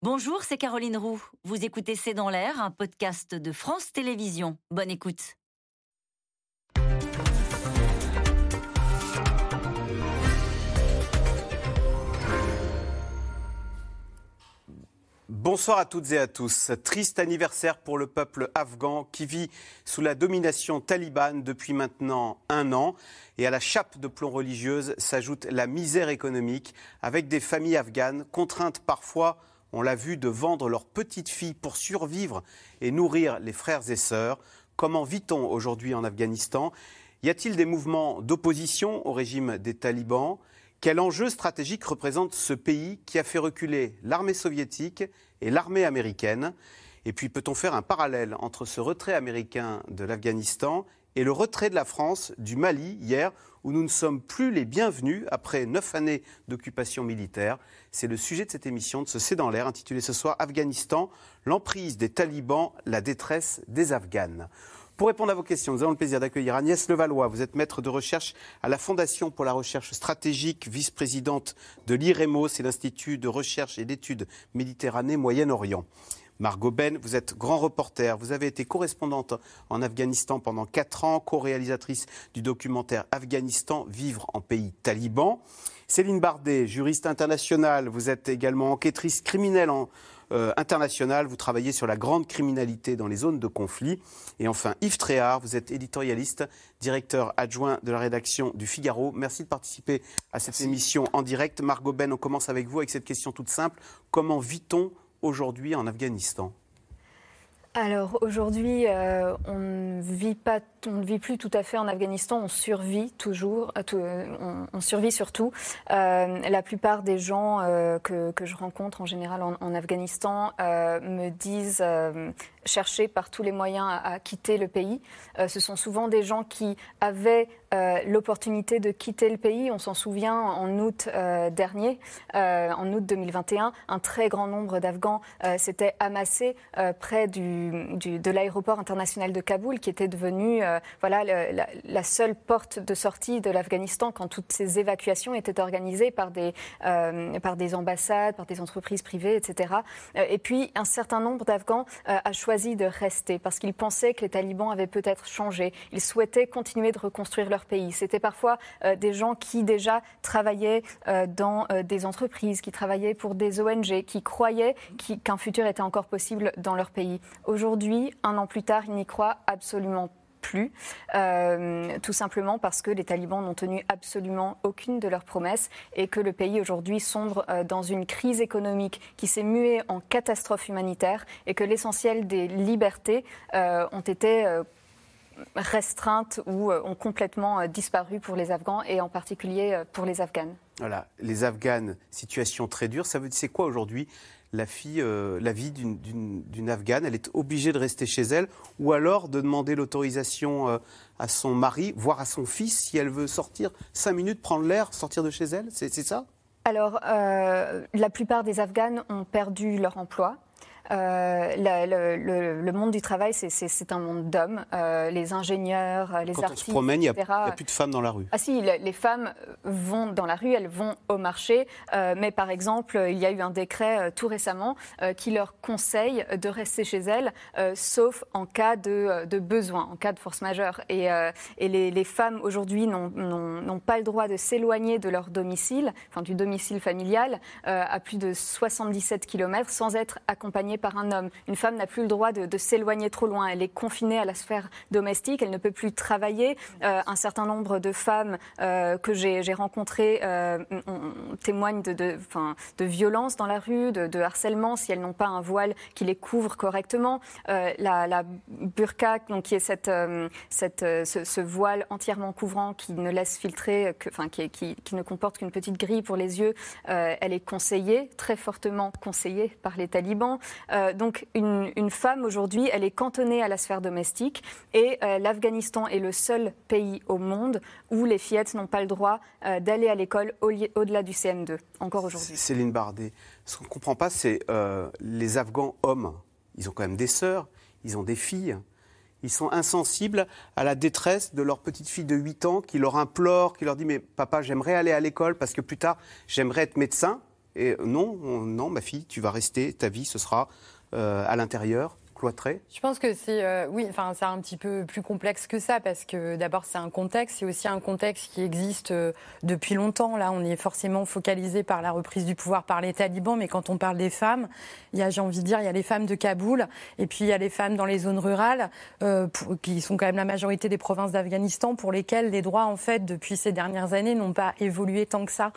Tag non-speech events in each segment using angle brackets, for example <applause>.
Bonjour, c'est Caroline Roux. Vous écoutez C'est dans l'air, un podcast de France Télévisions. Bonne écoute. Bonsoir à toutes et à tous. Triste anniversaire pour le peuple afghan qui vit sous la domination talibane depuis maintenant un an. Et à la chape de plomb religieuse s'ajoute la misère économique avec des familles afghanes contraintes parfois on l'a vu, de vendre leurs petites filles pour survivre et nourrir les frères et sœurs. Comment vit-on aujourd'hui en Afghanistan? Y a-t-il des mouvements d'opposition au régime des talibans? Quel enjeu stratégique représente ce pays qui a fait reculer l'armée soviétique et l'armée américaine? Et puis peut-on faire un parallèle entre ce retrait américain de l'Afghanistan et le retrait de la France du Mali hier, où nous ne sommes plus les bienvenus après neuf années d'occupation militaire. C'est le sujet de cette émission de ce C'est dans l'air, intitulé ce soir Afghanistan, l'emprise des talibans, la détresse des Afghanes. Pour répondre à vos questions, nous avons le plaisir d'accueillir Agnès Levallois. Vous êtes maître de recherche à la Fondation pour la recherche stratégique, vice-présidente de l'IREMO, c'est l'Institut de recherche et d'études Méditerranée-Moyen-Orient. Margot Ben, vous êtes grand reporter, vous avez été correspondante en Afghanistan pendant 4 ans, co-réalisatrice du documentaire Afghanistan, vivre en pays taliban. Céline Bardet, juriste internationale, vous êtes également enquêtrice criminelle en, euh, internationale, vous travaillez sur la grande criminalité dans les zones de conflit. Et enfin, Yves Tréhard, vous êtes éditorialiste, directeur adjoint de la rédaction du Figaro. Merci de participer à cette émission en direct. Margot Ben, on commence avec vous avec cette question toute simple. Comment vit-on aujourd'hui en Afghanistan alors aujourd'hui, euh, on ne vit pas, on ne vit plus tout à fait en Afghanistan. On survit toujours, euh, euh, on, survit surtout. la plupart des gens que, je rencontre en général en, Afghanistan me disent chercher par tous les moyens à quitter le pays. ce sont souvent des gens qui avaient euh, l'opportunité de quitter le pays. On s'en souvient en août euh, dernier, euh, en août 2021, un très grand nombre d'Afghans s'étaient amassés près de l'aéroport international de Kaboul, qui était devenu voilà, la, seule porte de sortie de l'Afghanistan quand toutes ces évacuations étaient organisées par des, par des ambassades, par des entreprises privées, etc. et puis, un certain nombre d'Afghans a choisi de rester parce qu'ils pensaient que les talibans avaient peut-être changé. Ils souhaitaient continuer de reconstruire leur pays. C'était parfois euh, des gens qui déjà travaillaient euh, dans euh, des entreprises, qui travaillaient pour des ONG, qui croyaient qu'un futur était encore possible dans leur pays. Aujourd'hui, un an plus tard, ils n'y croient absolument plus, tout simplement parce que les talibans n'ont tenu absolument aucune de leurs promesses et que le pays aujourd'hui sombre dans une crise économique qui s'est muée en catastrophe humanitaire et que l'essentiel des libertés ont été restreintes ou euh, ont complètement euh, disparu pour les Afghans et en particulier euh, pour les Afghanes. Voilà, les Afghanes, situation très dure. Ça veut dire c'est quoi aujourd'hui la, fille, la vie d'une Afghane. Elle est obligée de rester chez elle ou alors de demander l'autorisation à son mari, voire à son fils, si elle veut sortir cinq minutes, prendre l'air, sortir de chez elle. C'est ça? Alors, la plupart des Afghanes ont perdu leur emploi. Euh, le, monde du travail, c'est un monde d'hommes. Euh, les ingénieurs, euh, les Quand artistes. on se promène, il n'y a, plus de femmes dans la rue. Ah si, les femmes vont dans la rue, elles vont au marché. mais par exemple, il y a eu un décret tout récemment qui leur conseille de rester chez elles, sauf en cas de, besoin, en cas de force majeure. Et, les, les, femmes aujourd'hui n'ont pas le droit de s'éloigner de leur domicile, enfin du domicile familial, à plus de 77 km sans être accompagnées par un homme. Une femme n'a plus le droit de, s'éloigner trop loin. Elle est confinée à la sphère domestique. Elle ne peut plus travailler. Euh, un certain nombre de femmes euh, que j'ai rencontrées euh, témoignent de, de, violence dans la rue, de, harcèlement si elles n'ont pas un voile qui les couvre correctement. La, burqa, donc, qui est ce, voile entièrement couvrant qui ne laisse filtrer, que, qui, ne comporte qu'une petite grille pour les yeux, elle est conseillée, très fortement conseillée par les talibans. Euh, donc une, femme aujourd'hui, elle est cantonnée à la sphère domestique et euh, l'Afghanistan est le seul pays au monde où les fillettes n'ont pas le droit euh, d'aller à l'école au-delà du CM2, encore aujourd'hui. Céline Bardet, ce qu'on ne comprend pas, c'est les Afghans hommes. Ils ont quand même des sœurs, ils ont des filles. Ils sont insensibles à la détresse de leur petite fille de 8 ans qui leur implore, qui leur dit Mais papa, j'aimerais aller à l'école parce que plus tard, j'aimerais être médecin. Et non, non, ma fille, tu vas rester, ta vie, ce sera à l'intérieur je pense que c'est euh, oui, enfin c'est un petit peu plus complexe que ça parce que d'abord c'est un contexte, c'est aussi un contexte qui existe euh, depuis longtemps. Là, on est forcément focalisé par la reprise du pouvoir par les talibans, mais quand on parle des femmes, il y a, j'ai envie de dire, il y a les femmes de Kaboul et puis il y a les femmes dans les zones rurales euh, qui sont quand même la majorité des provinces d'Afghanistan pour lesquelles les droits en fait depuis ces dernières années n'ont pas évolué tant que ça.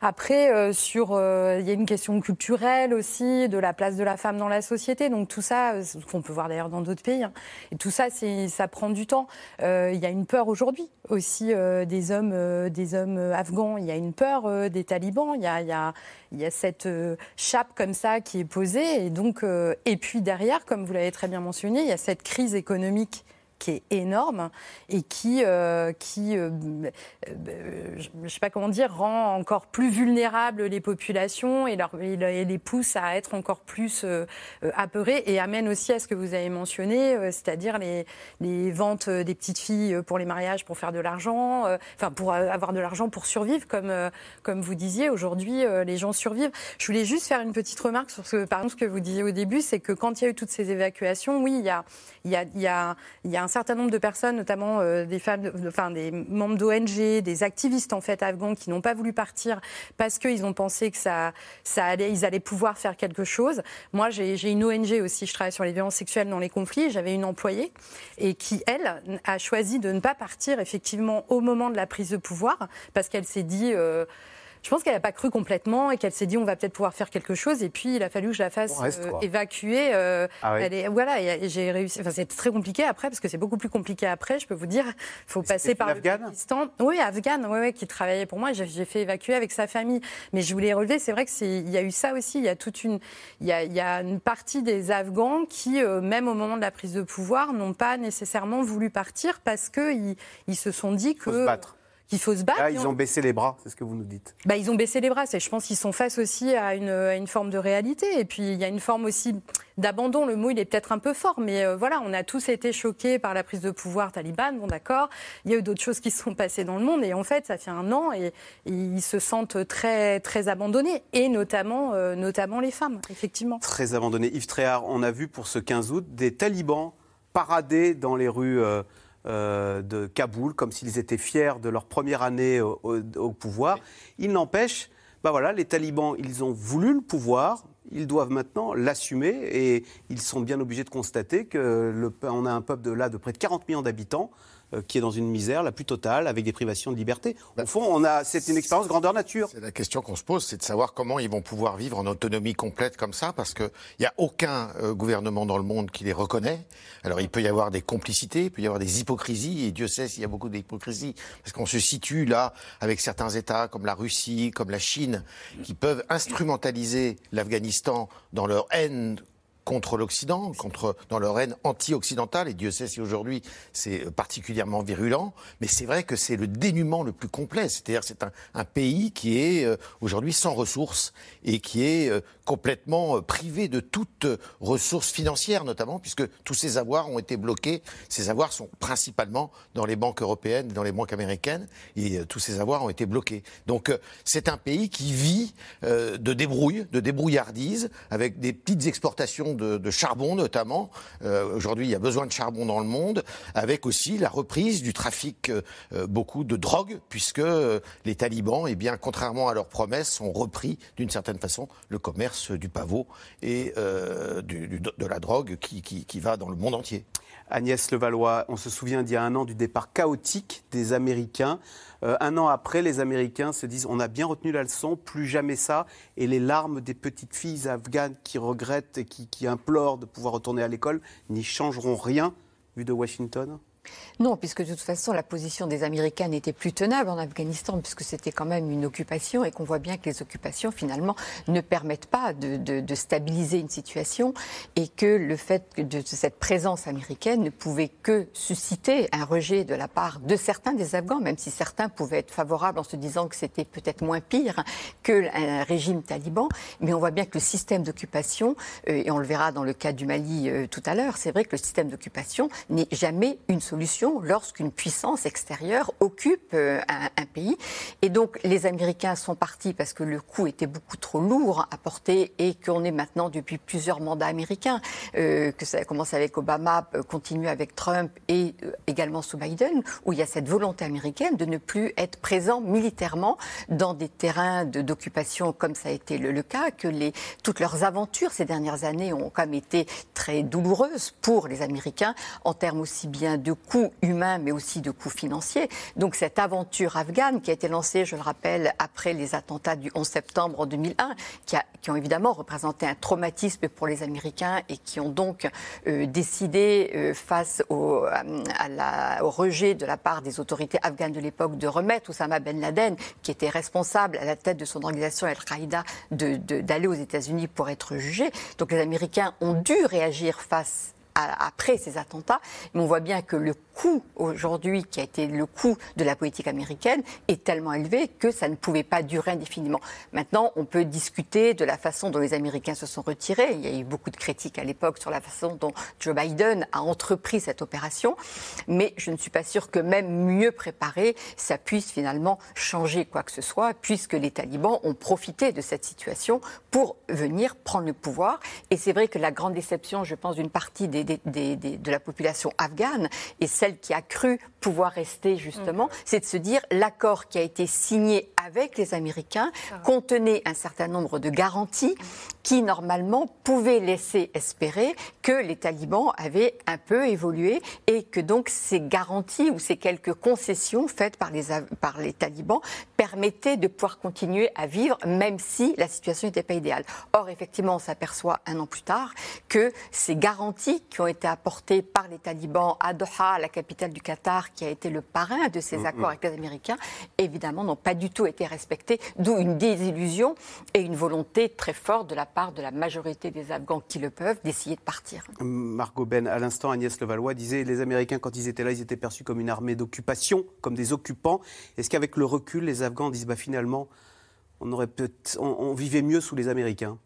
Après, sur il y a une question culturelle aussi de la place de la femme dans la société, donc tout ça qu'on peut voir d'ailleurs dans d'autres pays. Hein. Et tout ça, ça prend du temps. Euh, il y a une peur aujourd'hui aussi euh, des hommes, euh, des hommes afghans. Il y a une peur des talibans. Il y a, y a cette chape comme ça qui est posée. Et donc, et puis derrière, comme vous l'avez très bien mentionné, il y a cette crise économique qui est énorme et qui, euh, qui euh, euh, je sais pas comment dire, rend encore plus vulnérables les populations et, leur, et les pousse à être encore plus apeurés et amène aussi à ce que vous avez mentionné, c'est-à-dire les, les, ventes des petites filles pour les mariages pour faire de l'argent, enfin pour avoir de l'argent pour survivre, comme, comme vous disiez, aujourd'hui les gens survivent. Je voulais juste faire une petite remarque sur ce, ce que vous disiez au début, c'est que quand il y a eu toutes ces évacuations, oui, il y a, il y a, y a, il y a un certain nombre de personnes, notamment euh, des femmes, enfin des membres d'ONG, des activistes en fait afghans qui n'ont pas voulu partir parce qu'ils ont pensé que ça, ça allait, ils allaient pouvoir faire quelque chose. Moi, j'ai une ONG aussi, je travaille sur les violences sexuelles dans les conflits. J'avais une employée et qui, elle, a choisi de ne pas partir effectivement au moment de la prise de pouvoir parce qu'elle s'est dit. Euh, je pense qu'elle n'a pas cru complètement et qu'elle s'est dit on va peut-être pouvoir faire quelque chose. Et puis il a fallu que je la fasse euh, évacuer. Euh, ah elle est, voilà, et, j'ai réussi. Enfin, c'est très compliqué après parce que c'est beaucoup plus compliqué après. Je peux vous dire, il faut passer par le Pakistan. Oui, afghane, oui, qui travaillait pour moi. J'ai fait évacuer avec sa famille. Mais je voulais relever, c'est vrai que c'est, il y a eu ça aussi. Il y a toute une, il y a, il y a une partie des Afghans qui, euh, même au moment de la prise de pouvoir, n'ont pas nécessairement voulu partir parce que ils, se sont dit que. Se battre qu'il faut se battre. Là, ils ont baissé les bras, c'est ce que vous nous dites. Bah, ils ont baissé les bras. Je pense qu'ils sont face aussi à une, une, forme de réalité. Et puis, il y a une forme aussi d'abandon. Le mot, il est peut-être un peu fort, mais euh, voilà, on a tous été choqués par la prise de pouvoir talibane. Bon, d'accord. Il y a eu d'autres choses qui se sont passées dans le monde. Et en fait, ça fait un an et, ils se sentent très, très abandonnés. Et notamment, euh, notamment les femmes, effectivement. Très abandonnés. Yves Tréhard, on a vu pour ce 15 août des talibans parader dans les rues. Euh, euh, de Kaboul, comme s'ils étaient fiers de leur première année au, pouvoir. Il n'empêche, bah voilà, les talibans, ils ont voulu le pouvoir, ils doivent maintenant l'assumer et ils sont bien obligés de constater qu'on a un peuple de là de près de 40 millions d'habitants qui est dans une misère la plus totale, avec des privations de liberté. Au bah, fond, on a, c'est une expérience grandeur nature. C'est la question qu'on se pose, c'est de savoir comment ils vont pouvoir vivre en autonomie complète comme ça, parce qu'il n'y a aucun euh, gouvernement dans le monde qui les reconnaît. Alors il peut y avoir des complicités, il peut y avoir des hypocrisies, et Dieu sait s'il y a beaucoup d'hypocrisie, parce qu'on se situe là avec certains États comme la Russie, comme la Chine, qui peuvent instrumentaliser l'Afghanistan dans leur haine contre l'Occident, contre dans leur haine anti-occidentale, et Dieu sait si aujourd'hui c'est particulièrement virulent, mais c'est vrai que c'est le dénuement le plus complet, c'est-à-dire c'est un, un, pays qui est euh, aujourd'hui sans ressources et qui est euh, complètement euh, privé de toute ressource financière notamment, puisque tous ces avoirs ont été bloqués. Ces avoirs sont principalement dans les banques européennes, dans les banques américaines, et tous ces avoirs ont été bloqués. Donc c'est un pays qui vit de débrouille, de débrouillardise, avec des petites exportations de, charbon notamment. Euh, aujourd'hui, il y a besoin de charbon dans le monde, avec aussi la reprise du trafic euh, beaucoup de drogue, puisque euh, les talibans, eh bien, contrairement à leurs promesses, ont repris d'une certaine façon le commerce du pavot et de la drogue qui, qui va dans le monde entier. Agnès Levallois, on se souvient d'il y a un an du départ chaotique des Américains. Euh, un an après, les Américains se disent on a bien retenu la leçon, plus jamais ça. Et les larmes des petites filles afghanes qui regrettent et qui, qui implorent de pouvoir retourner à l'école n'y changeront rien vu de Washington non, puisque de toute façon, la position des Américains n'était plus tenable en Afghanistan, puisque c'était quand même une occupation et qu'on voit bien que les occupations, finalement, ne permettent pas de, stabiliser une situation et que le fait de, cette présence américaine ne pouvait que susciter un rejet de la part de certains des Afghans, même si certains pouvaient être favorables en se disant que c'était peut-être moins pire que un régime taliban. Mais on voit bien que le système d'occupation, euh, et on le verra dans le cas du Mali euh, tout à l'heure, c'est vrai que le système d'occupation n'est jamais une solution lorsqu'une puissance extérieure occupe un, un, pays. Et donc les Américains sont partis parce que le coût était beaucoup trop lourd à porter et qu'on est maintenant depuis plusieurs mandats américains, que ça a commencé avec Obama, continue avec Trump et également sous Biden, où il y a cette volonté américaine de ne plus être présent militairement dans des terrains d'occupation comme ça a été le, cas, que les, toutes leurs aventures ces dernières années ont quand même été très douloureuses pour les Américains en termes aussi bien de coûts humains mais aussi de coûts financiers. Donc cette aventure afghane qui a été lancée, je le rappelle, après les attentats du 11 septembre 2001, qui, a, qui ont évidemment représenté un traumatisme pour les Américains et qui ont donc euh, décidé euh, face au, à la, au rejet de la part des autorités afghanes de l'époque de remettre Oussama Ben Laden, qui était responsable à la tête de son organisation Al-Qaïda, d'aller aux États-Unis pour être jugé. Donc les Américains ont dû réagir face après ces attentats. Mais on voit bien que le coût aujourd'hui, qui a été le coût de la politique américaine, est tellement élevé que ça ne pouvait pas durer indéfiniment. Maintenant, on peut discuter de la façon dont les Américains se sont retirés. Il y a eu beaucoup de critiques à l'époque sur la façon dont Joe Biden a entrepris cette opération. Mais je ne suis pas sûre que même mieux préparé, ça puisse finalement changer quoi que ce soit, puisque les talibans ont profité de cette situation pour venir prendre le pouvoir. Et c'est vrai que la grande déception, je pense, d'une partie de la population afghane et celle qui a cru pouvoir rester justement, c'est de se dire l'accord qui a été signé avec les Américains contenait un certain nombre de garanties qui normalement pouvaient laisser espérer que les talibans avaient un peu évolué et que donc ces garanties ou ces quelques concessions faites par les, par les talibans permettaient de pouvoir continuer à vivre même si la situation n'était pas idéale. Or, effectivement, on s'aperçoit un an plus tard que ces garanties qui ont été apportées par les talibans à Doha, la capitale du Qatar, qui a été le parrain de ces mm, accords mm. avec les Américains, évidemment, n'ont pas du tout été respectés, d'où une désillusion et une volonté très forte de la part de la majorité des Afghans qui le peuvent d'essayer de partir. Margot Ben, à l'instant, Agnès Levallois disait les Américains, quand ils étaient là, ils étaient perçus comme une armée d'occupation, comme des occupants. Est-ce qu'avec le recul, les Afghans disent bah, finalement, on, aurait peut on vivait mieux sous les Américains?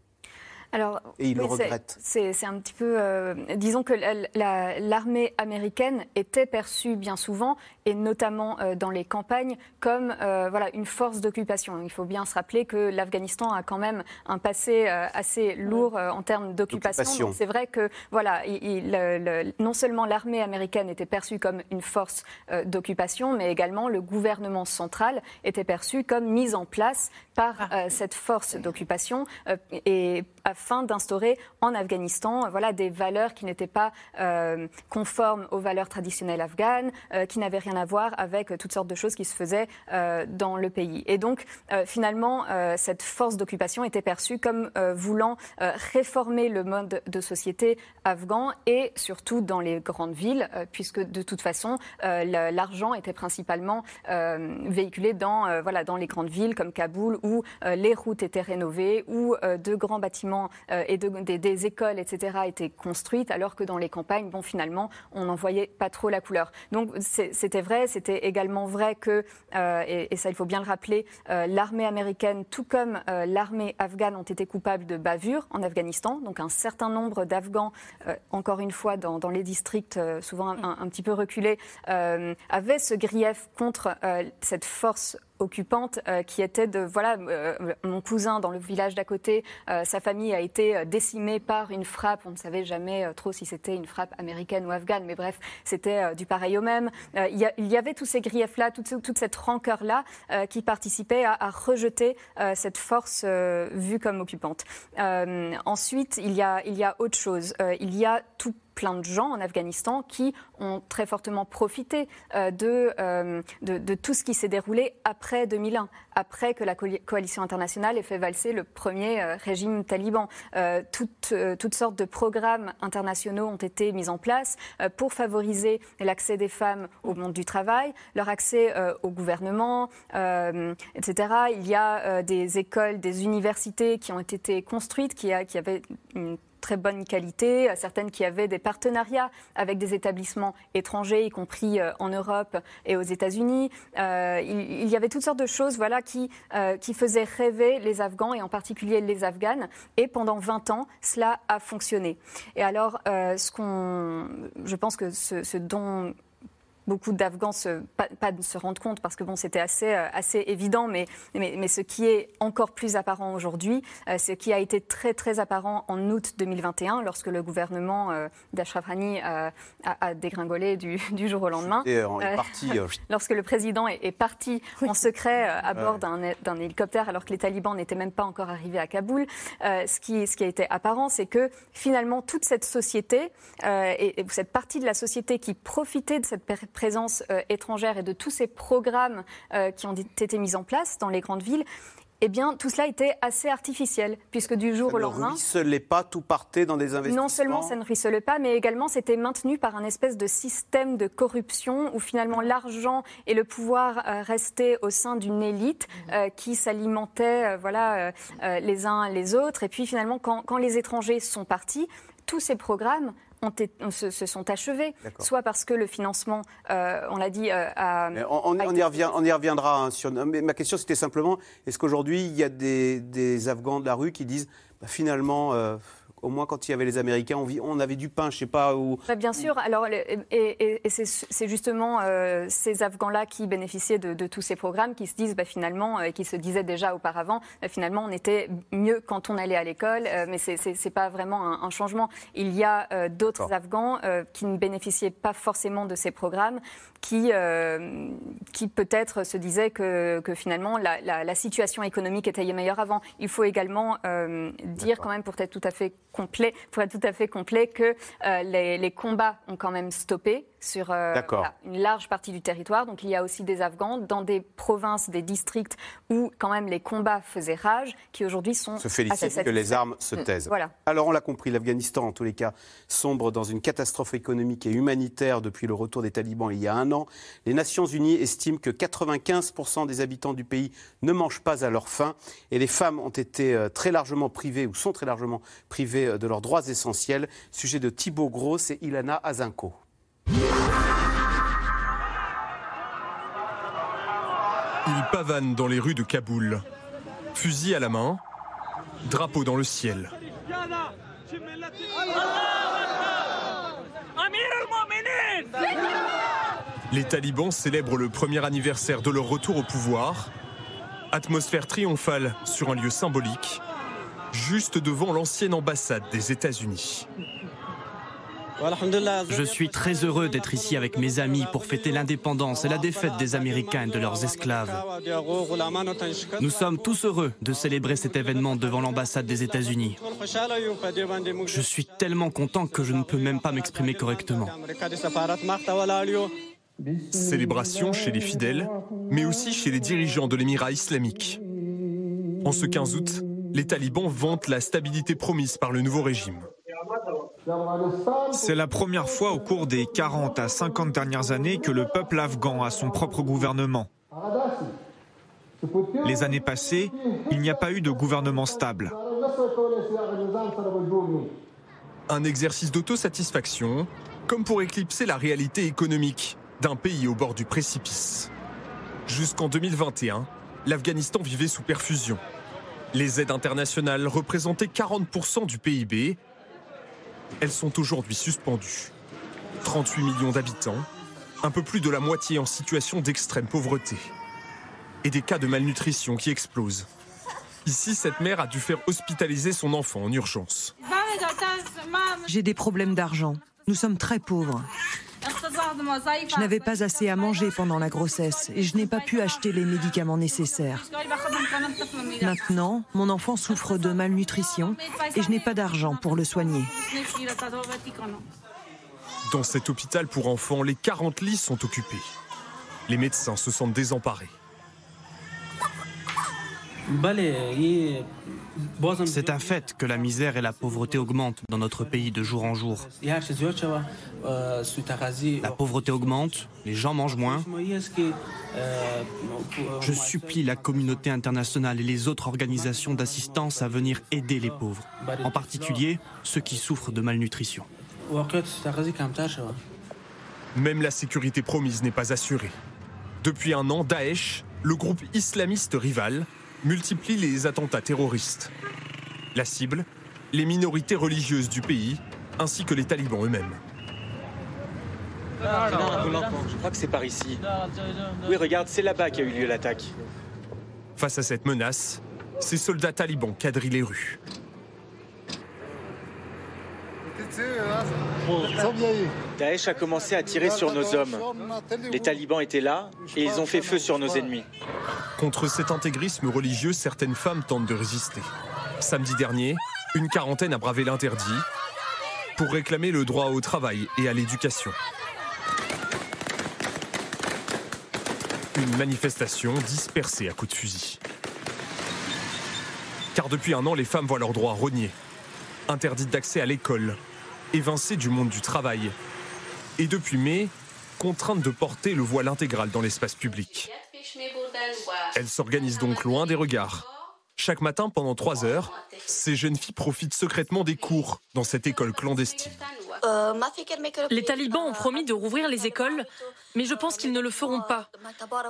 Alors, et il le regrette. C'est un petit peu. Euh, disons que l'armée américaine était perçue bien souvent, et notamment euh, dans les campagnes, comme euh, voilà, une force d'occupation. Il faut bien se rappeler que l'Afghanistan a quand même un passé assez lourd en termes d'occupation. C'est vrai que voilà, il, non seulement l'armée américaine était perçue comme une force d'occupation, mais également le gouvernement central était perçu comme mise en place par ah. cette force d'occupation. et afin d'instaurer en Afghanistan euh, voilà, des valeurs qui n'étaient pas euh, conformes aux valeurs traditionnelles afghanes, euh, qui n'avaient rien à voir avec toutes sortes de choses qui se faisaient dans le pays. Et donc, finalement, cette force d'occupation était perçue comme voulant réformer le mode de société afghan et surtout dans les grandes villes, puisque de toute façon, l'argent était principalement véhiculé dans, voilà, dans les grandes villes comme Kaboul, où les routes étaient rénovées, où de grands bâtiments euh, et des, écoles, etc., étaient construites, alors que dans les campagnes, bon, finalement, on n'en voyait pas trop la couleur. Donc c'était vrai, c'était également vrai que, euh, et, ça il faut bien le rappeler, euh, l'armée américaine, tout comme l'armée afghane, ont été coupables de bavures en Afghanistan. Donc un certain nombre d'Afghans, encore une fois, dans, les districts souvent un, un, petit peu reculés, avaient ce grief contre cette force occupante euh, qui était de voilà euh, mon cousin dans le village d'à côté. Euh, sa famille a été décimée par une frappe. On ne savait jamais trop si c'était une frappe américaine ou afghane mais bref c'était du pareil au même. Il y, avait tous ces griefs là toute, toute cette rancœur là qui participait à, à rejeter cette force vue comme occupante. Ensuite il y a il y a autre chose. Il y a tout plein de gens en Afghanistan qui ont très fortement profité euh, euh, de, tout ce qui s'est déroulé après 2001, après que la coalition internationale ait fait valser le premier euh, régime taliban. toutes, sortes de programmes internationaux ont été mis en place pour favoriser l'accès des femmes au monde du travail, leur accès au gouvernement, etc. Il y a des écoles, des universités qui ont été construites, qui, qui avaient une très bonne qualité, certaines qui avaient des partenariats avec des établissements étrangers, y compris euh, en Europe et aux États-Unis. Euh, il, y avait toutes sortes de choses voilà, qui, euh, qui faisaient rêver les Afghans et en particulier les Afghanes. Et pendant 20 ans, cela a fonctionné. Et alors, ce je pense que ce, ce dont beaucoup d'Afghans se, pas, pas se rendent compte parce que bon, c'était assez, assez évident, mais, mais, mais, ce qui est encore plus apparent aujourd'hui, ce qui a été très très apparent en août 2021 lorsque le gouvernement d'Ashraf Ghani a, a, dégringolé du, <laughs> du, jour au lendemain. Et est parti, <laughs> lorsque le président est, est parti en secret à bord d'un hélicoptère alors que les talibans n'étaient même pas encore arrivés à Kaboul, ce, qui, ce qui a été apparent, c'est que finalement toute cette société euh, et, cette partie de la société qui profitait de cette présence euh, étrangère et de tous ces programmes euh, qui ont été mis en place dans les grandes villes, eh bien, tout cela était assez artificiel, puisque du jour au lendemain. Ça ne ruisselait pas, tout partait dans des investissements. Non seulement ça ne ruisselait pas, mais également c'était maintenu par un espèce de système de corruption où finalement l'argent et le pouvoir restaient au sein d'une élite qui s'alimentait voilà, les uns les autres. Et puis finalement, quand, quand les étrangers sont partis, tous ces programmes ont se, sont achevés, soit parce que le financement, euh, on l'a dit, euh, a, on, y revient, on, y reviendra. Hein, sur, mais ma question, c'était simplement, est-ce qu'aujourd'hui, il y a des, Afghans de la rue qui disent, bah, finalement, euh, au moins quand il y avait les Américains, on, on avait du pain, je sais pas où. Bien sûr. Alors, et, c'est justement euh, ces Afghans-là qui bénéficiaient de, tous ces programmes, qui se disent bah, finalement, et euh, qui se disaient déjà auparavant, bah, finalement, on était mieux quand on allait à l'école, euh, mais c'est n'est pas vraiment un, changement. Il y a d'autres Afghans qui ne bénéficiaient pas forcément de ces programmes, qui, qui peut-être se disaient que, que finalement la, la, situation économique était meilleure avant. Il faut également dire quand même, pour être tout à fait complet, pour être tout à fait complet, que euh, les, les, combats ont quand même stoppé sur euh, une large partie du territoire. Donc il y a aussi des Afghans dans des provinces, des districts où quand même les combats faisaient rage, qui aujourd'hui sont se félicitent que les armes se mm. taisent. Voilà. Alors on l'a compris, l'Afghanistan en tous les cas sombre dans une catastrophe économique et humanitaire depuis le retour des talibans il y a un an. Les Nations Unies estiment que 95% des habitants du pays ne mangent pas à leur faim et les femmes ont été euh, très largement privées ou sont très largement privées euh, de leurs droits essentiels. Sujet de Thibaut Gross et Ilana Azinko. Il pavane dans les rues de Kaboul. Fusil à la main, drapeau dans le ciel. Les talibans célèbrent le premier anniversaire de leur retour au pouvoir. Atmosphère triomphale sur un lieu symbolique, juste devant l'ancienne ambassade des États-Unis. Je suis très heureux d'être ici avec mes amis pour fêter l'indépendance et la défaite des Américains et de leurs esclaves. Nous sommes tous heureux de célébrer cet événement devant l'ambassade des États-Unis. Je suis tellement content que je ne peux même pas m'exprimer correctement. Célébration chez les fidèles, mais aussi chez les dirigeants de l'émirat islamique. En ce 15 août, les talibans vantent la stabilité promise par le nouveau régime. C'est la première fois au cours des 40 à 50 dernières années que le peuple afghan a son propre gouvernement. Les années passées, il n'y a pas eu de gouvernement stable. Un exercice d'autosatisfaction, comme pour éclipser la réalité économique d'un pays au bord du précipice. Jusqu'en 2021, l'Afghanistan vivait sous perfusion. Les aides internationales représentaient 40% du PIB elles sont aujourd'hui suspendues. 38 millions d'habitants, un peu plus de la moitié en situation d'extrême pauvreté. Et des cas de malnutrition qui explosent. Ici, cette mère a dû faire hospitaliser son enfant en urgence. J'ai des problèmes d'argent. Nous sommes très pauvres. Je n'avais pas assez à manger pendant la grossesse et je n'ai pas pu acheter les médicaments nécessaires. Maintenant, mon enfant souffre de malnutrition et je n'ai pas d'argent pour le soigner. Dans cet hôpital pour enfants, les 40 lits sont occupés. Les médecins se sentent désemparés. C'est un fait que la misère et la pauvreté augmentent dans notre pays de jour en jour. La pauvreté augmente, les gens mangent moins. Je supplie la communauté internationale et les autres organisations d'assistance à venir aider les pauvres, en particulier ceux qui souffrent de malnutrition. Même la sécurité promise n'est pas assurée. Depuis un an, Daesh, le groupe islamiste rival, multiplie les attentats terroristes. La cible, les minorités religieuses du pays, ainsi que les talibans eux-mêmes. Je crois que c'est par ici. Oui, regarde, c'est là-bas qu'a eu lieu l'attaque. Face à cette menace, ces soldats talibans quadrillent les rues. Daesh a commencé à tirer sur nos hommes. Les talibans étaient là et ils ont fait feu sur nos ennemis. Contre cet intégrisme religieux, certaines femmes tentent de résister. Samedi dernier, une quarantaine a bravé l'interdit pour réclamer le droit au travail et à l'éducation. Une manifestation dispersée à coups de fusil. Car depuis un an, les femmes voient leurs droits reniés. Interdites d'accès à l'école, évincées du monde du travail. Et depuis mai, contraintes de porter le voile intégral dans l'espace public. Elles s'organisent donc loin des regards. Chaque matin, pendant trois heures, ces jeunes filles profitent secrètement des cours dans cette école clandestine. Les talibans ont promis de rouvrir les écoles, mais je pense qu'ils ne le feront pas.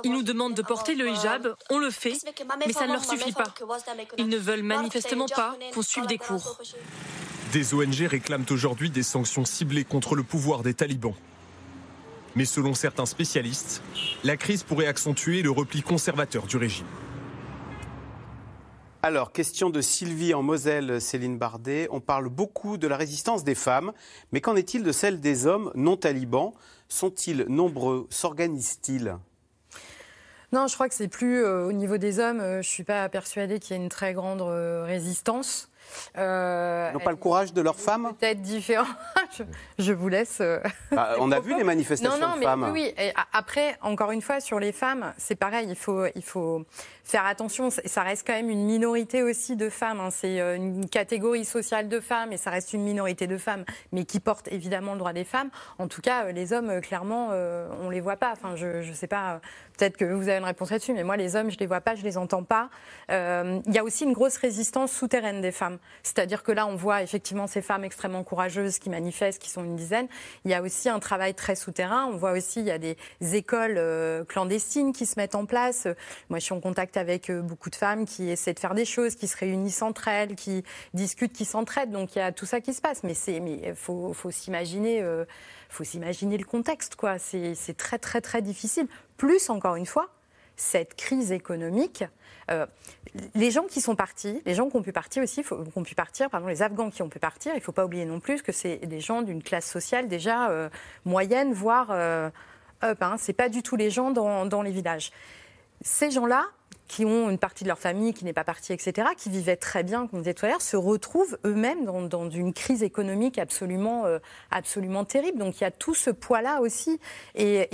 Ils nous demandent de porter le hijab, on le fait, mais ça ne leur suffit pas. Ils ne veulent manifestement pas qu'on suive des cours. Des ONG réclament aujourd'hui des sanctions ciblées contre le pouvoir des talibans. Mais selon certains spécialistes, la crise pourrait accentuer le repli conservateur du régime. Alors, question de Sylvie en Moselle, Céline Bardet. On parle beaucoup de la résistance des femmes, mais qu'en est-il de celle des hommes non talibans? Sont-ils nombreux? S'organisent-ils? Non, je crois que c'est plus euh, au niveau des hommes. euh, je suis pas persuadée qu'il y ait une très grande euh, résistance. Euh, Ils n'ont pas le courage de leurs femmes Peut-être différent. <laughs> je, je vous laisse. euh, Bah, <laughs> On a vu les manifestations non, non, de mais femmes. oui, oui. Et après, encore une fois, sur les femmes, c'est pareil. Il faut, il faut faire attention. Ça- reste quand même une minorité aussi de femmes. hein. C'est euh, une catégorie sociale de femmes et ça reste une minorité de femmes, mais qui portent évidemment le droit des femmes. En tout cas, les hommes, clairement, on les voit pas. Enfin, je, je sais pas. Peut-être que vous avez une réponse là-dessus, mais moi, les hommes, je les vois pas, je les entends pas. Euh, Il y a aussi une grosse résistance souterraine des femmes. C'est-à-dire que là, on voit effectivement ces femmes extrêmement courageuses qui manifestent, qui sont une dizaine. Il y a aussi un travail très souterrain. On voit aussi, il y a des écoles euh, clandestines qui se mettent en place. Moi, je suis en contact avec euh, beaucoup de femmes qui essaient de faire des choses, qui se réunissent entre elles, qui discutent, qui s'entraident. Donc, il y a tout ça qui se passe. Mais mais faut, faut s'imaginer, le contexte, quoi. C'est très, très, très difficile. Plus, encore une fois, cette crise économique. euh, les gens qui sont partis, les gens qui ont pu partir aussi, qui ont pu partir, pardon, les Afghans qui ont pu partir, il ne faut pas oublier non plus que c'est des gens d'une classe sociale déjà euh, moyenne, voire euh, up. Hein, c'est pas du tout les gens dans, dans les villages. Ces gens-là, qui ont une partie de leur famille qui n'est pas partie, etc., qui vivaient très bien, comme on disait se retrouvent eux-mêmes dans, une crise économique absolument, euh, absolument terrible. Donc il y a tout ce poids-là aussi. Et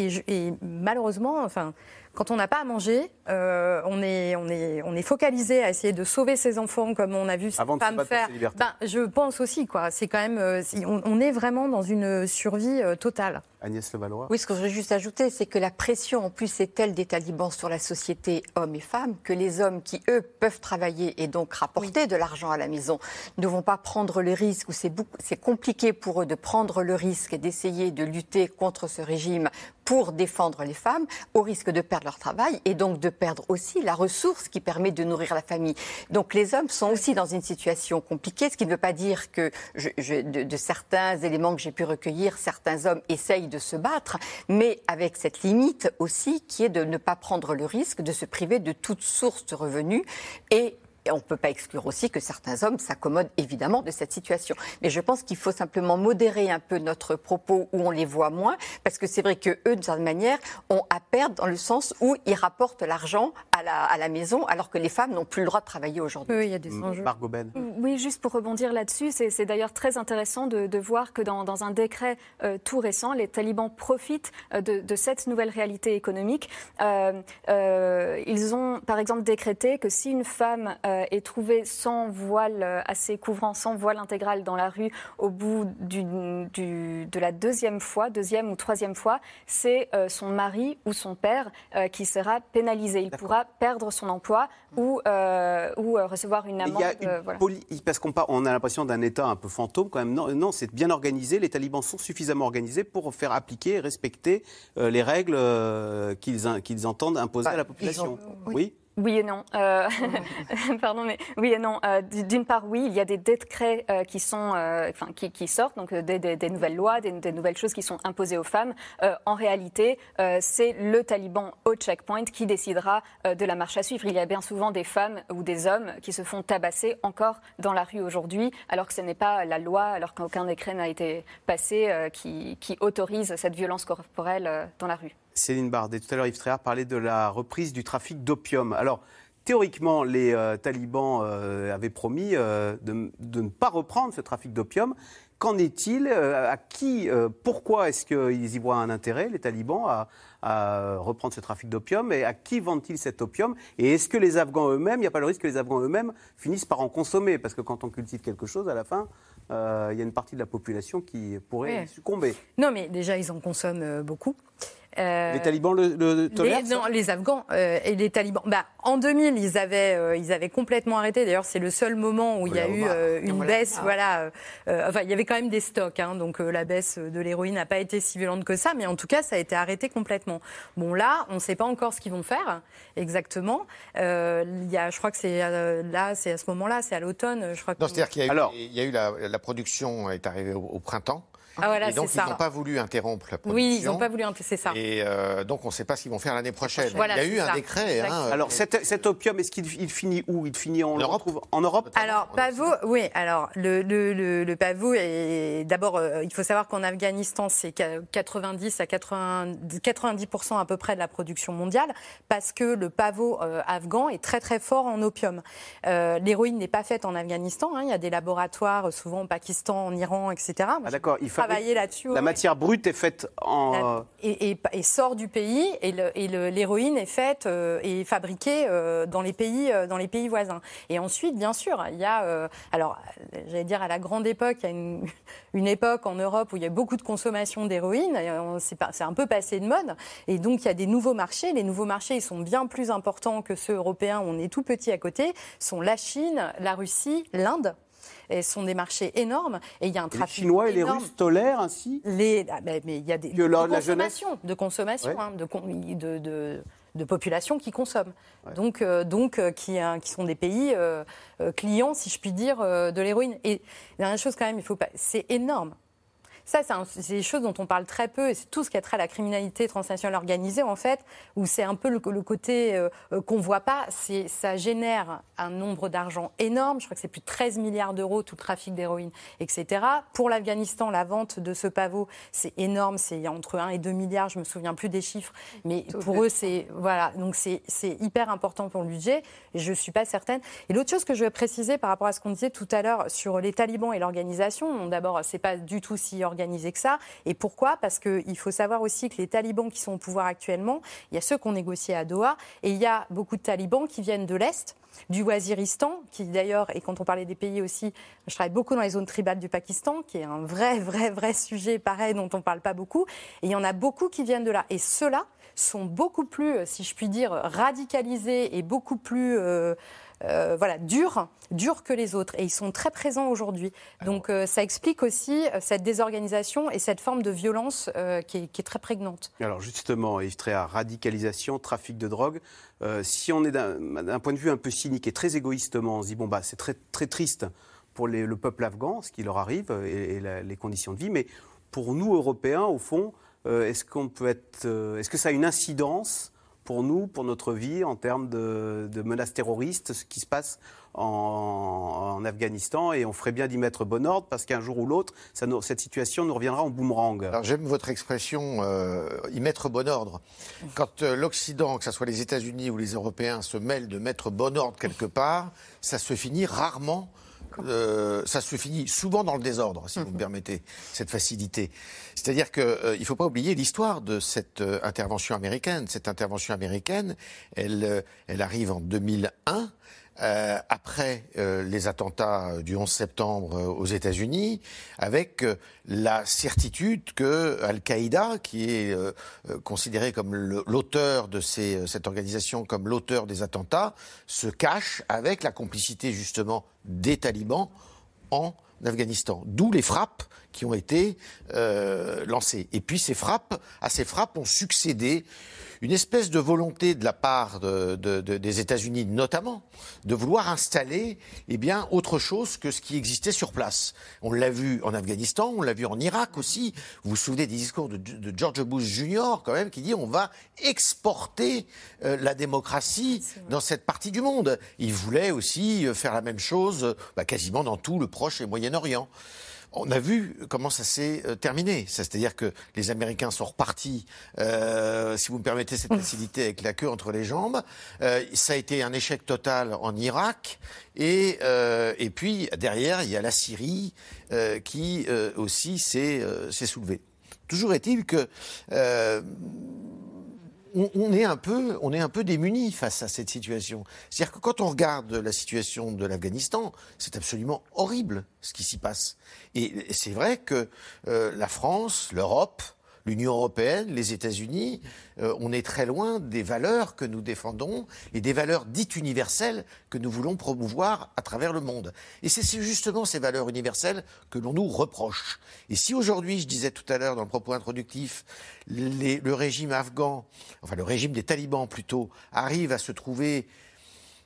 malheureusement, enfin, quand on n'a pas à manger, euh, on, est, on, est, on est focalisé à essayer de sauver ses enfants comme on a vu ces Avant pour faire. Ben, je pense aussi, quoi. C'est quand même, euh, on, on est vraiment dans une survie euh, totale. Agnès Levallois Oui, ce que je voudrais juste ajouter, c'est que la pression, en plus, est telle des talibans sur la société, hommes et femmes, que les hommes qui, eux, peuvent travailler et donc rapporter de l'argent à la maison, ne vont pas prendre le risque, ou c'est compliqué pour eux de prendre le risque et d'essayer de lutter contre ce régime pour défendre les femmes, au risque de perdre leur travail et donc de perdre aussi la ressource qui permet de nourrir la famille. Donc les hommes sont aussi dans une situation compliquée, ce qui ne veut pas dire que de certains éléments que j'ai pu recueillir, certains hommes essayent de se battre, mais avec cette limite aussi qui est de ne pas prendre le risque de se priver de toute source de revenus et et on ne peut pas exclure aussi que certains hommes s'accommodent évidemment de cette situation. Mais je pense qu'il faut simplement modérer un peu notre propos où on les voit moins, parce que c'est vrai que eux, d'une certaine manière, ont à perdre dans le sens où ils rapportent l'argent à la, à la maison, alors que les femmes n'ont plus le droit de travailler aujourd'hui. Oui, il y a des enjeux. Margot Ben. Oui, juste pour rebondir là-dessus, c'est d'ailleurs très intéressant de, de voir que dans, dans un décret euh, tout récent, les talibans profitent euh, de, de cette nouvelle réalité économique. Euh, euh, ils ont, par exemple, décrété que si une femme euh, est trouvée sans voile euh, assez couvrant, sans voile intégral dans la rue, au bout du- de la deuxième fois, deuxième ou troisième fois, c'est euh, son mari ou son père euh, qui sera pénalisé. Il pourra perdre son emploi ou, ou recevoir une Il amende. y a une euh, voilà. Parce qu'on on a l'impression d'un État un peu fantôme quand même. Non, non c'est bien organisé. Les talibans sont suffisamment organisés pour faire appliquer et respecter euh, les règles euh, qu'ils entendent imposer Bah, à la population. ont- oui. Oui et non. Euh, <laughs> <laughs> pardon, mais oui et non. Euh, d'une part, oui, il y a des décrets euh, qui sont, enfin, qui, qui, sortent, donc des, des, des nouvelles lois, des, des, nouvelles choses qui sont imposées aux femmes. en réalité, c'est le taliban au checkpoint qui décidera de la marche à suivre. Il y a bien souvent des femmes ou des hommes qui se font tabasser encore dans la rue aujourd'hui, alors que ce n'est pas la loi, alors qu'aucun décret n'a été passé qui, qui, autorise cette violence corporelle dans la rue. Céline Bardet, tout à l'heure Yves Tréhard parlait de la reprise du trafic d'opium. Alors, théoriquement, les euh, talibans euh, avaient promis euh, de, ne pas reprendre ce trafic d'opium. Qu'en est-il À qui Pourquoi est-ce qu'ils y voient un intérêt, les talibans, à, à reprendre ce trafic d'opium? Et à qui vendent-ils cet opium? Et est-ce que les Afghans eux-mêmes, il n'y a pas le risque que les Afghans eux-mêmes finissent par en consommer? Parce que quand on cultive quelque chose, à la fin, il y a une partie de la population qui pourrait succomber. Non, mais déjà, ils en consomment beaucoup. Euh, les talibans le, tolèrent Non, les Afghans euh, et les talibans. Bah, en 2000, ils avaient, euh, ils avaient complètement arrêté. D'ailleurs, c'est le seul moment où il y a eu une baisse. Voilà. enfin, il y avait quand même des stocks. Hein, donc la baisse de l'héroïne n'a pas été si violente que ça. Mais en tout cas, ça a été arrêté complètement. Bon, là, on ne sait pas encore ce qu'ils vont faire exactement. il y a, je crois que c'est là, c'est à ce moment-là, c'est à l'automne. Je crois. Non, c'est-à-dire qu'il y a eu, Alors, il y a eu la, la, production est arrivée au printemps. Ah, voilà, et donc, ils n'ont pas voulu interrompre la production. Oui, ils n'ont pas voulu c'est ça. Et euh, donc, on ne sait pas ce qu'ils vont faire l'année prochaine. il y a eu un décret. Hein, alors, cet, opium, est-ce qu'il finit où? Il finit en, Europe En Europe? Alors, pavot, oui. Alors, le, le, le, pavot, est... d'abord, euh, il faut savoir qu'en Afghanistan, c'est 90 à 90, 90% à peu près de la production mondiale, parce que le pavot euh, afghan est très, très fort en opium. L'héroïne n'est pas faite en Afghanistan. Hein. il y a des laboratoires, souvent au Pakistan, en Iran, etc. Ah, d'accord. Il là-dessus. La matière brute est faite en. Et, sort du pays, et l'héroïne est faite euh, et fabriquée euh, dans, les pays, euh, dans les pays voisins. Et ensuite, bien sûr, il y a. alors, j'allais dire à la grande époque, il y a une, <laughs> une, époque en Europe où il y a beaucoup de consommation d'héroïne. C'est un peu passé de mode. Et donc, il y a des nouveaux marchés. Les nouveaux marchés, ils sont bien plus importants que ceux européens on est tout petit à côté. sont la Chine, la Russie, l'Inde sont des marchés énormes. Et il y a un trafic. Les Chinois et les Russes tolèrent ainsi les, ah, Mais il y a des. de, consommation, de consommation, hein, de, de, de, population qui consomment. Donc, euh, donc euh, qui, qui, sont des pays euh, clients, si je puis dire, de l'héroïne. Et la dernière chose, quand même, il faut pas. C'est énorme. Ça, c'est des choses dont on parle très peu, et c'est tout ce qui a trait à la criminalité transnationale organisée, en fait, où c'est un peu le, côté euh, euh, qu'on ne voit pas. Ça génère un nombre d'argent énorme. Je crois que c'est plus de 13 milliards d'euros, tout le trafic d'héroïne, etc. Pour l'Afghanistan, la vente de ce pavot, c'est énorme. C'est entre 1 et 2 milliards, je me souviens plus des chiffres. Mais pour eux, c'est voilà, donc c'est hyper important pour le budget. Et je ne suis pas certaine. Et l'autre chose que je veux préciser par rapport à ce qu'on disait tout à l'heure sur les talibans et l'organisation, d'abord, c'est pas du tout si organisé organiser que ça. Et pourquoi? Parce qu'il faut savoir aussi que les talibans qui sont au pouvoir actuellement, il y a ceux qu'on négocié à Doha, et il y a beaucoup de talibans qui viennent de l'Est du Waziristan, qui d'ailleurs, et quand on parlait des pays aussi, je travaille beaucoup dans les zones tribales du Pakistan, qui est un vrai, vrai, vrai sujet pareil dont on ne parle pas beaucoup. Et il y en a beaucoup qui viennent de là. Et ceux-là sont beaucoup plus, si je puis dire, radicalisés et beaucoup plus... Euh, euh, voilà, durs, durs que les autres. Et ils sont très présents aujourd'hui. Donc euh, ça explique aussi euh, cette désorganisation et cette forme de violence qui est, très prégnante. Alors justement, Yves à radicalisation, trafic de drogue. si on est d'un point de vue un peu cynique et très égoïstement, on se dit, bon, bah, c'est très, très triste pour le peuple afghan, ce qui leur arrive et, les conditions de vie. Mais pour nous, Européens, au fond, est-ce qu'on peut être, est-ce que ça a une incidence pour nous, pour notre vie, en termes de, menaces terroristes, ce qui se passe en, Afghanistan. Et on ferait bien d'y mettre bon ordre parce qu'un jour ou l'autre, cette situation nous reviendra en boomerang. Alors j'aime votre expression, euh, y mettre bon ordre. Quand euh, l'Occident, que ce soit les États-Unis ou les Européens, se mêlent de mettre bon ordre quelque part, ça se finit rarement euh, ça se finit souvent dans le désordre, si vous me permettez cette facilité. C'est-à-dire qu'il euh, ne faut pas oublier l'histoire de cette euh, intervention américaine. Cette intervention américaine, elle, elle arrive en 2001 euh, après euh, les attentats du 11 septembre euh, aux États-Unis, avec la certitude que Al-Qaïda, qui est considéré comme l'auteur de cette organisation, comme l'auteur des attentats, se cache avec la complicité justement des talibans en Afghanistan. D'où les frappes qui ont été lancées. Et puis ces frappes, à ces frappes ont succédé une espèce de volonté de la part des États-Unis, notamment, de vouloir installer eh bien, autre chose que ce qui existait sur place. On l'a vu en Afghanistan, on l'a vu en Irak aussi. Vous vous souvenez des discours de, George Bush Jr., quand même, qui dit on va exporter euh, la démocratie dans cette partie du monde. Il voulait aussi euh, faire la même chose bah, quasiment dans tout le Proche et Moyen-Orient on a vu comment ça s'est euh, terminé. C'est-à-dire que les Américains sont repartis, euh, si vous me permettez cette facilité, avec la queue entre les jambes. Euh, ça a été un échec total en Irak. Et, et puis, derrière, il y a la Syrie qui aussi s'est soulevée. Toujours est-il que on, est un peu, on est un peu démunis face à cette situation. C'est-à-dire que quand on regarde la situation de l'Afghanistan, c'est absolument horrible ce qui s'y passe. Et c'est vrai que euh, la France, l'Europe, l'Union européenne, les États-Unis, euh, on est très loin des valeurs que nous défendons et des valeurs dites universelles que nous voulons promouvoir à travers le monde. Et c'est justement ces valeurs universelles que l'on nous reproche. Et si aujourd'hui, je disais tout à l'heure dans le propos introductif, le régime afghan, enfin le régime des talibans plutôt, arrive à se trouver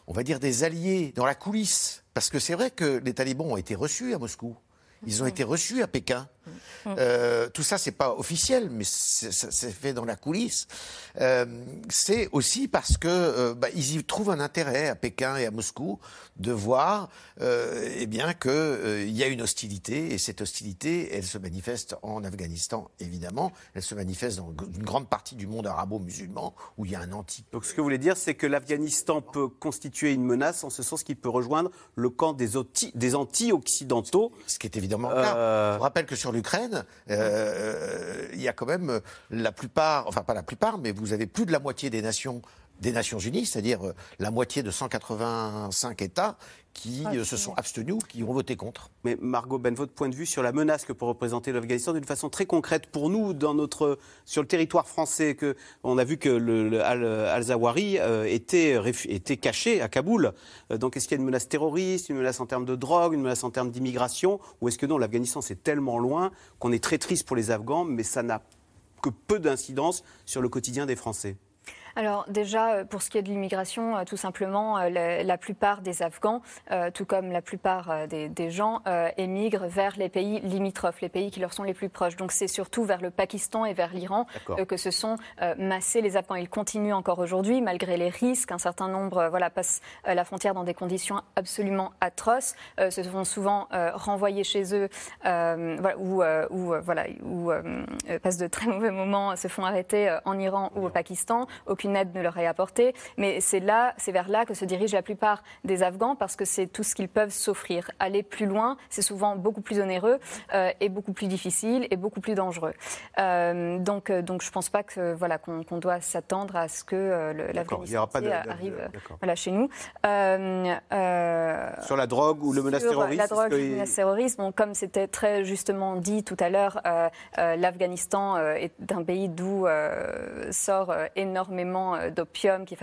on va dire des alliés dans la coulisse, parce que c'est vrai que les talibans ont été reçus à Moscou. Ils ont été reçus à Pékin. Euh, tout ça, c'est pas officiel, mais c'est fait dans la coulisse. Euh, c'est aussi parce que euh, bah, ils y trouvent un intérêt à Pékin et à Moscou de voir, eh bien, qu'il y a une hostilité et cette hostilité, elle se manifeste en Afghanistan, évidemment. Elle se manifeste dans une grande partie du monde arabo-musulman où il y a un anti. Donc, ce que vous voulez dire, c'est que l'Afghanistan peut constituer une menace en ce sens qu'il peut rejoindre le camp des, des anti-occidentaux. Ce qui est évidemment le cas. Je vous rappelle que sur l'Ukraine, euh, il y a quand même la plupart, enfin pas la plupart, mais vous avez plus de la moitié des nations des Nations Unies, c'est-à-dire euh, la moitié de 185 États qui euh, se sont abstenus, qui ont voté contre. Mais Margot Ben, votre point de vue sur la menace que peut représenter l'Afghanistan d'une façon très concrète pour nous, dans notre, sur le territoire français, que, on a vu que le, Al-Zawahri euh, était, était caché à Kaboul. donc est-ce qu'il y a une menace terroriste, une menace en termes de drogue, une menace en termes d'immigration Ou est-ce que non, l'Afghanistan c'est tellement loin qu'on est très triste pour les Afghans, mais ça n'a que peu d'incidence sur le quotidien des Français? Alors déjà, euh, pour ce qui est de l'immigration, euh, tout simplement, euh, la, plupart des Afghans, tout comme la plupart des, gens, émigrent vers les pays limitrophes, les pays qui leur sont les plus proches. Donc c'est surtout vers le Pakistan et vers l'Iran que se sont massés les Afghans. Ils continuent encore aujourd'hui, malgré les risques. Un certain nombre voilà, passent la frontière dans des conditions absolument atroces, se font souvent renvoyer chez eux ou, ou, voilà, ou passent de très mauvais moments, se font arrêter en Iran ou au Pakistan aucune aide ne leur est apportée. Mais c'est là, c'est vers là que se dirigent la plupart des Afghans parce que c'est tout ce qu'ils peuvent s'offrir. Aller plus loin, c'est souvent beaucoup plus onéreux euh, et beaucoup plus difficile et beaucoup plus dangereux. Euh, donc, euh, donc, je ne pense pas que voilà qu'on doit s'attendre à ce que l'Afghanistan arrive voilà, chez nous. sur la drogue ou le menace terroriste. La drogue, le menace terroriste. Bon, comme c'était très justement dit tout à l'heure, l'Afghanistan est un pays d'où sort énormément euh, d'opium qui,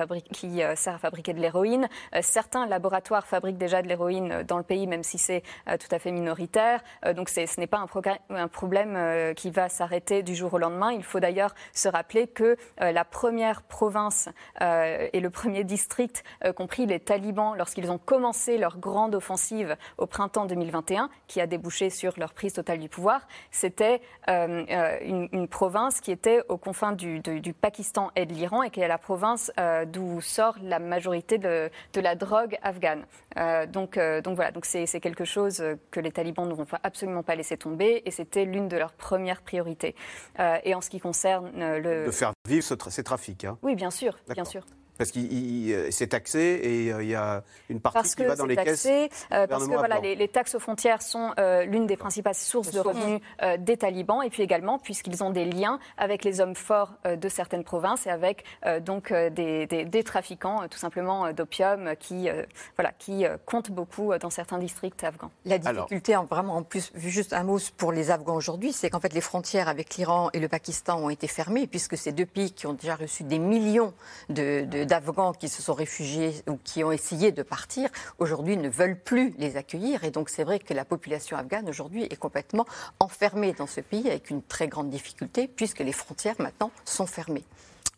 euh, sert à fabriquer de l'héroïne. Euh, certains laboratoires fabriquent déjà de l'héroïne dans le pays, même si c'est tout à fait minoritaire. donc ce n'est pas un, problème qui va s'arrêter du jour au lendemain. Il faut d'ailleurs se rappeler que la première province et le premier district, compris les talibans, lorsqu'ils ont commencé leur grande offensive au printemps 2021, qui a débouché sur leur prise totale du pouvoir, c'était une, province qui était aux confins du, du Pakistan et de l'Iran et qui est la province euh, d'où sort la majorité de, la drogue afghane. Euh, donc, euh, donc voilà, donc c'est quelque chose que les talibans ne vont absolument pas laisser tomber et c'était l'une de leurs premières priorités. et en ce qui concerne le... De faire vivre ces trafics. Hein. Oui, bien sûr, bien sûr. Parce que euh, c'est taxé et euh, il y a une partie qui va dans les taxé, caisses. Euh, parce que voilà, les, taxes aux frontières sont l'une des principales sources de revenus des talibans et puis également puisqu'ils ont des liens avec les hommes forts de certaines provinces et avec donc des, des, trafiquants tout simplement d'opium qui, voilà, qui comptent beaucoup dans certains districts afghans. La difficulté, en, vraiment en plus, juste un mot pour les Afghans aujourd'hui, c'est qu'en fait les frontières avec l'Iran et le Pakistan ont été fermées puisque ces deux pays qui ont déjà reçu des millions de d'Afghans qui se sont réfugiés ou qui ont essayé de partir, aujourd'hui ne veulent plus les accueillir. Et donc c'est vrai que la population afghane aujourd'hui est complètement enfermée dans ce pays avec une très grande difficulté puisque les frontières maintenant sont fermées.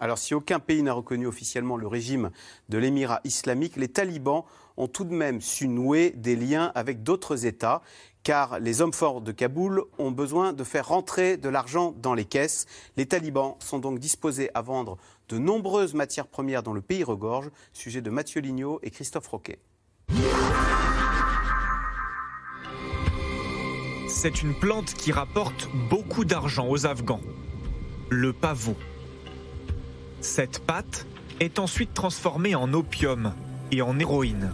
Alors si aucun pays n'a reconnu officiellement le régime de l'émirat islamique, les talibans ont tout de même su nouer des liens avec d'autres États, car les hommes forts de Kaboul ont besoin de faire rentrer de l'argent dans les caisses. Les talibans sont donc disposés à vendre de nombreuses matières premières dont le pays regorge. Sujet de Mathieu Lignot et Christophe Roquet. C'est une plante qui rapporte beaucoup d'argent aux Afghans. Le pavot. Cette pâte est ensuite transformée en opium et en héroïne.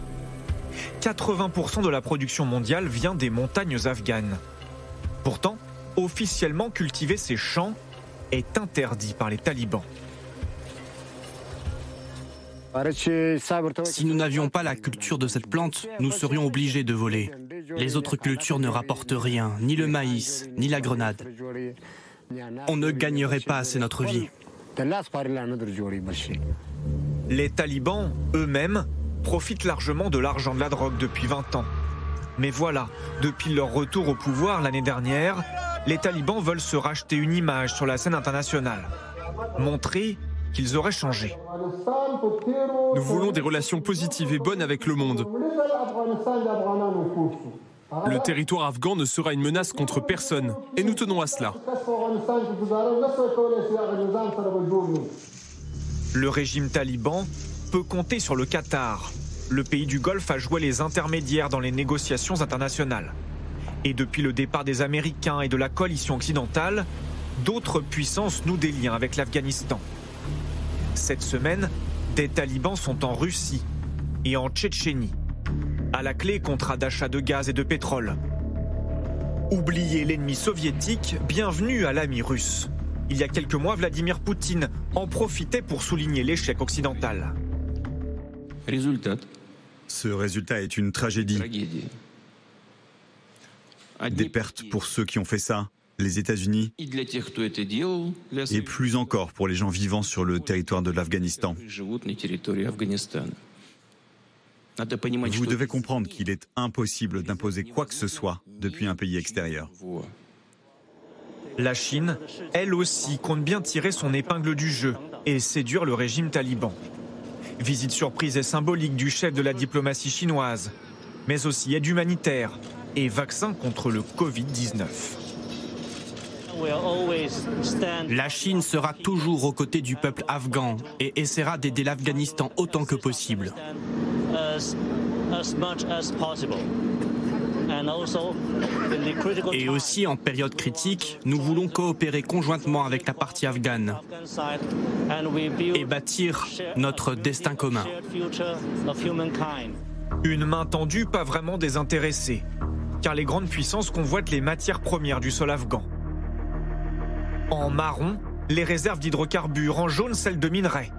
80% de la production mondiale vient des montagnes afghanes. Pourtant, officiellement cultiver ces champs est interdit par les talibans. Si nous n'avions pas la culture de cette plante, nous serions obligés de voler. Les autres cultures ne rapportent rien, ni le maïs, ni la grenade. On ne gagnerait pas assez notre vie. Les talibans, eux-mêmes, profitent largement de l'argent de la drogue depuis 20 ans. Mais voilà, depuis leur retour au pouvoir l'année dernière, les talibans veulent se racheter une image sur la scène internationale. Montrer qu'ils auraient changé. Nous voulons des relations positives et bonnes avec le monde. Le territoire afghan ne sera une menace contre personne, et nous tenons à cela. Le régime taliban peut compter sur le Qatar. Le pays du Golfe a joué les intermédiaires dans les négociations internationales. Et depuis le départ des Américains et de la coalition occidentale, d'autres puissances nouent des liens avec l'Afghanistan. Cette semaine, des talibans sont en Russie et en Tchétchénie. À la clé, contrat d'achat de gaz et de pétrole. Oubliez l'ennemi soviétique, bienvenue à l'ami russe. Il y a quelques mois, Vladimir Poutine en profitait pour souligner l'échec occidental. Ce résultat est une tragédie. Des pertes pour ceux qui ont fait ça, les États-Unis, et plus encore pour les gens vivant sur le territoire de l'Afghanistan. Vous devez comprendre qu'il est impossible d'imposer quoi que ce soit depuis un pays extérieur. La Chine, elle aussi, compte bien tirer son épingle du jeu et séduire le régime taliban. Visite surprise et symbolique du chef de la diplomatie chinoise, mais aussi aide humanitaire et vaccin contre le Covid-19. La Chine sera toujours aux côtés du peuple afghan et essaiera d'aider l'Afghanistan autant que possible. Et aussi en période critique, nous voulons coopérer conjointement avec la partie afghane et bâtir notre destin commun. Une main tendue pas vraiment désintéressée, car les grandes puissances convoitent les matières premières du sol afghan. En marron, les réserves d'hydrocarbures, en jaune celles de minerais.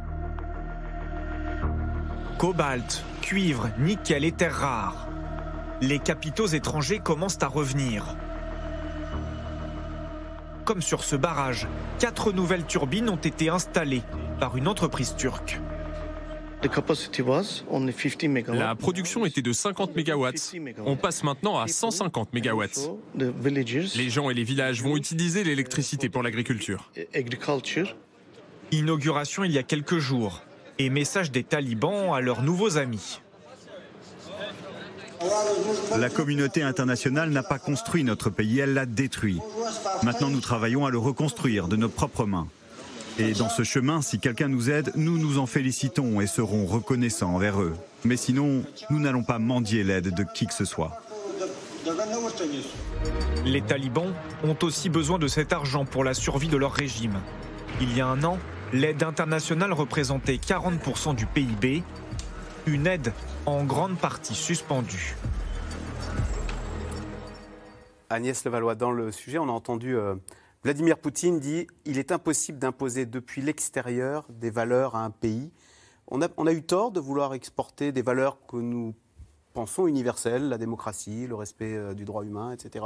Cobalt, cuivre, nickel et terres rares. Les capitaux étrangers commencent à revenir. Comme sur ce barrage, quatre nouvelles turbines ont été installées par une entreprise turque. La production était de 50 MW. On passe maintenant à 150 MW. Les gens et les villages vont utiliser l'électricité pour l'agriculture. Inauguration il y a quelques jours et message des talibans à leurs nouveaux amis. La communauté internationale n'a pas construit notre pays, elle l'a détruit. Maintenant, nous travaillons à le reconstruire de nos propres mains. Et dans ce chemin, si quelqu'un nous aide, nous nous en félicitons et serons reconnaissants envers eux. Mais sinon, nous n'allons pas mendier l'aide de qui que ce soit. Les talibans ont aussi besoin de cet argent pour la survie de leur régime. Il y a un an, l'aide internationale représentait 40% du PIB, une aide en grande partie suspendue. Agnès Levallois, dans le sujet, on a entendu euh, Vladimir Poutine dit il est impossible d'imposer depuis l'extérieur des valeurs à un pays. On a, on a eu tort de vouloir exporter des valeurs que nous pensons universelles, la démocratie, le respect euh, du droit humain, etc.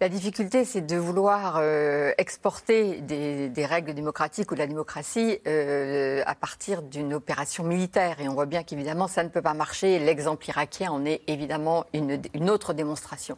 La difficulté, c'est de vouloir euh, exporter des, règles démocratiques ou de la démocratie euh, à partir d'une opération militaire. Et on voit bien qu'évidemment, ça ne peut pas marcher. L'exemple irakien en est évidemment une, une, autre démonstration.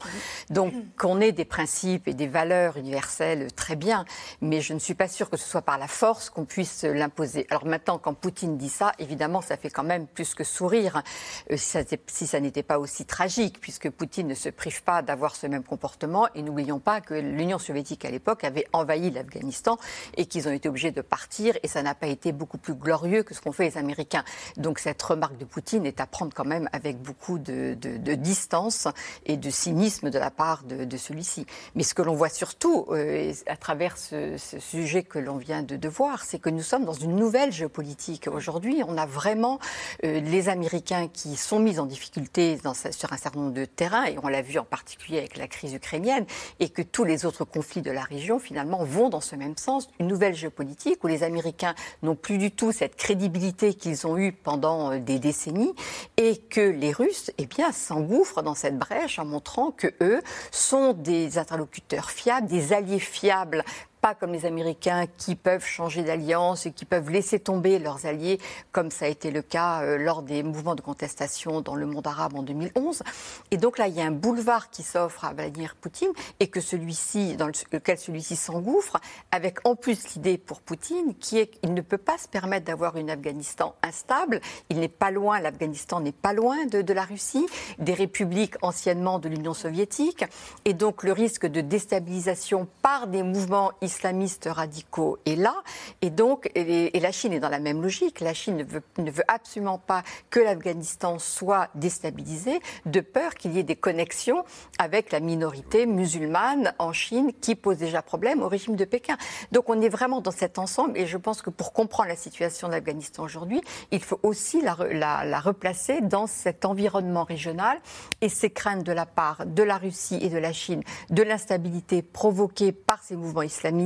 Donc, qu'on ait des principes et des valeurs universelles, très bien. Mais je ne suis pas sûre que ce soit par la force qu'on puisse l'imposer. Alors maintenant, quand Poutine dit ça, évidemment, ça fait quand même plus que sourire. Euh, si ça, si ça n'était pas aussi tragique, puisque Poutine ne se prive pas d'avoir ce même comportement. Et n'oublions pas que l'Union soviétique à l'époque avait envahi l'Afghanistan et qu'ils ont été obligés de partir et ça n'a pas été beaucoup plus glorieux que ce qu'ont fait les Américains. Donc cette remarque de Poutine est à prendre quand même avec beaucoup de, distance et de cynisme de la part de, celui-ci. Mais ce que l'on voit surtout euh, à travers ce, sujet que l'on vient de, voir, c'est que nous sommes dans une nouvelle géopolitique. Aujourd'hui, on a vraiment euh, les Américains qui sont mis en difficulté sur un certain nombre de terrains et on l'a vu en particulier avec la crise ukrainienne et que tous les autres conflits de la région, finalement, vont dans ce même sens. Une nouvelle géopolitique où les Américains n'ont plus du tout cette crédibilité qu'ils ont eue pendant euh, des décennies et que les Russes, eh bien, s'engouffrent dans cette brèche en montrant que eux sont des interlocuteurs fiables, des alliés fiables pas comme les Américains qui peuvent changer d'alliance et qui peuvent laisser tomber leurs alliés, comme ça a été le cas euh, lors des mouvements de contestation dans le monde arabe en 2011. Et donc là, il y a un boulevard qui s'offre à Vladimir Poutine et que celui-ci, dans lequel celui-ci s'engouffre, avec en plus l'idée pour Poutine qui est qu'il ne peut pas se permettre d'avoir une Afghanistan instable. Il n'est pas loin, l'Afghanistan n'est pas loin de, de la Russie, des républiques anciennement de l'Union soviétique, et donc le risque de déstabilisation par des mouvements islamiques islamistes radicaux est là. Et donc, et, la Chine est dans la même logique. La Chine ne veut, ne veut absolument pas que l'Afghanistan soit déstabilisé, de peur qu'il y ait des connexions avec la minorité musulmane en Chine qui pose déjà problème au régime de Pékin. Donc, on est vraiment dans cet ensemble. Et je pense que pour comprendre la situation de l'Afghanistan aujourd'hui, il faut aussi la, la, la replacer dans cet environnement régional et ces craintes de la part de la Russie et de la Chine de l'instabilité provoquée par ces mouvements islamistes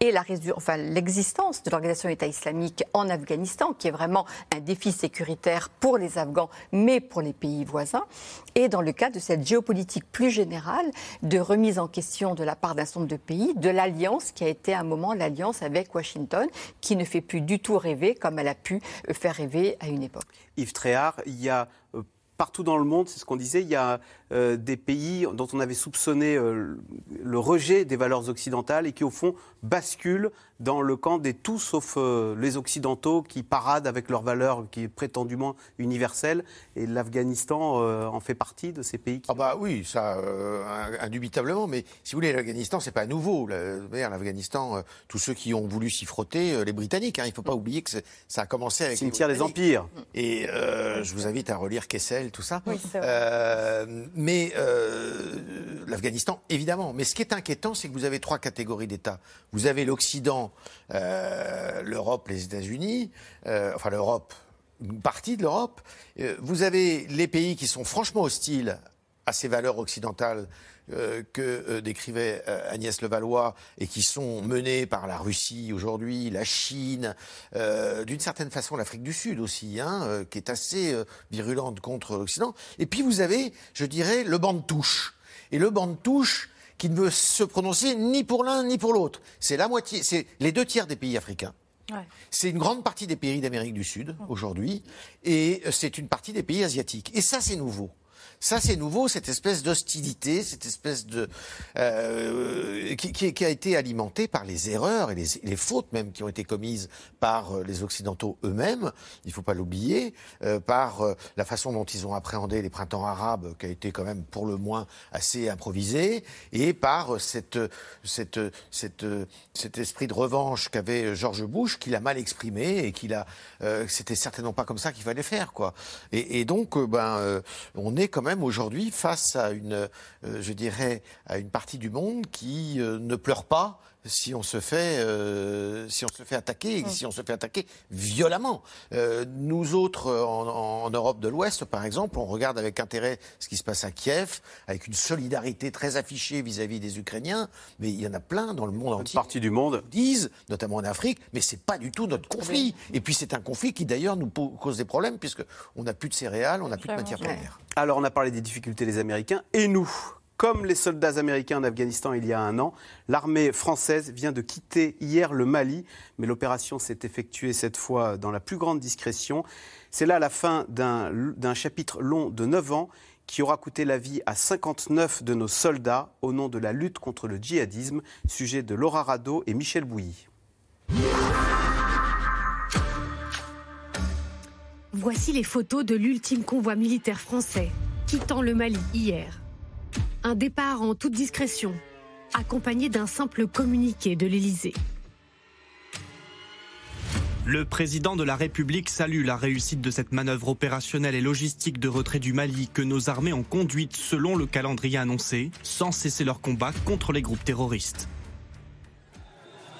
et la enfin, l'existence de l'organisation État islamique en Afghanistan, qui est vraiment un défi sécuritaire pour les Afghans, mais pour les pays voisins. Et dans le cadre de cette géopolitique plus générale de remise en question de la part d'un certain nombre de pays, de l'alliance qui a été à un moment l'alliance avec Washington, qui ne fait plus du tout rêver comme elle a pu faire rêver à une époque. Yves Tréhard, il y a euh, partout dans le monde, c'est ce qu'on disait, il y a euh, des pays dont on avait soupçonné euh, le rejet des valeurs occidentales et qui, au fond, basculent dans le camp des tout sauf euh, les Occidentaux qui paradent avec leurs valeurs qui est prétendument universelles. Et l'Afghanistan en fait partie de ces pays qui... Ah bah oui, ça, indubitablement. Mais si vous voulez, l'Afghanistan, c'est pas nouveau. L'Afghanistan, tous ceux qui ont voulu s'y frotter, les Britanniques, hein, il ne faut pas oublier que ça a commencé avec... Cimetière des empires. Et je vous invite à relire Kessel, tout ça. Oui, mais euh, l'Afghanistan, évidemment. Mais ce qui est inquiétant, c'est que vous avez trois catégories d'États. Vous avez l'Occident, euh, l'Europe, les États-Unis, euh, enfin l'Europe, une partie de l'Europe. vous avez les pays qui sont franchement hostiles à ces valeurs occidentales euh, que euh, décrivait euh, Agnès Levallois et qui sont menés par la Russie aujourd'hui, la Chine, d'une certaine façon l'Afrique du Sud aussi, hein, qui est assez virulente contre l'Occident. Et puis vous avez, je dirais, le banc de touche. Et le banc de touche qui ne veut se prononcer ni pour l'un ni pour l'autre. C'est la moitié, c'est les deux tiers des pays africains. C'est une grande partie des pays d'Amérique du Sud aujourd'hui, et c'est une partie des pays asiatiques. Et ça, c'est nouveau. Ça, c'est nouveau, cette espèce d'hostilité, cette espèce de euh, qui, a été alimentée par les erreurs et les, fautes même qui ont été commises par euh, les occidentaux eux-mêmes. Il ne faut pas l'oublier, euh, par euh, la façon dont ils ont appréhendé les printemps arabes, qui a été quand même pour le moins assez improvisé, et par cette, cette, cette, cet esprit de revanche qu'avait George Bush, qu'il a mal exprimé et qu'il a, c'était certainement pas comme ça qu'il fallait faire, quoi. Et, et donc, ben, on est comme même aujourd'hui face à une, euh, je dirais, à une partie du monde qui euh, ne pleure pas si on se fait, euh, si on se fait attaquer, et mm. si on se fait attaquer violemment. nous autres, en, Europe de l'Ouest, par exemple, on regarde avec intérêt ce qui se passe à Kiev, avec une solidarité très affichée vis-à-vis des Ukrainiens, mais il y en a plein dans le monde entier. Une partie du monde disent, notamment en Afrique, mais c'est pas du tout notre conflit. Et puis c'est un conflit qui d'ailleurs nous cause des problèmes puisque on n'a plus de céréales, on n'a plus de matières premières. Alors, on a parlé des difficultés des Américains. Et nous? Comme les soldats américains en Afghanistan il y a un an, l'armée française vient de quitter hier le Mali, mais l'opération s'est effectuée cette fois dans la plus grande discrétion. C'est là la fin d'un chapitre long de 9 ans qui aura coûté la vie à 59 de nos soldats au nom de la lutte contre le djihadisme, sujet de Laura Rado et Michel Bouilly. Voici les photos de l'ultime convoi militaire français quittant le Mali hier. Un départ en toute discrétion, accompagné d'un simple communiqué de l'Élysée. Le président de la République salue la réussite de cette manœuvre opérationnelle et logistique de retrait du Mali que nos armées ont conduite selon le calendrier annoncé, sans cesser leur combat contre les groupes terroristes.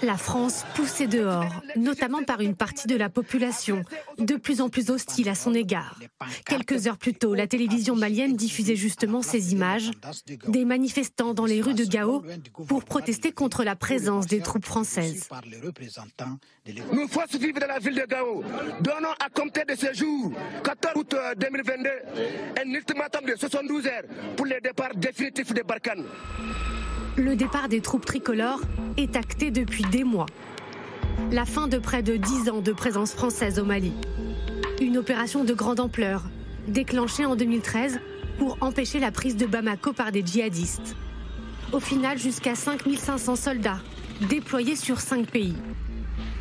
La France poussée dehors, notamment par une partie de la population, de plus en plus hostile à son égard. Quelques heures plus tôt, la télévision malienne diffusait justement ces images des manifestants dans les rues de Gao pour protester contre la présence des troupes françaises. Nous, forces vives de la ville de Gao, donnons à compter de ce jour, 14 août 2022, un ultimatum de 72 heures pour le départ définitif de Barkhane. Le départ des troupes tricolores est acté depuis des mois. La fin de près de 10 ans de présence française au Mali. Une opération de grande ampleur, déclenchée en 2013 pour empêcher la prise de Bamako par des djihadistes. Au final, jusqu'à 5500 soldats déployés sur 5 pays.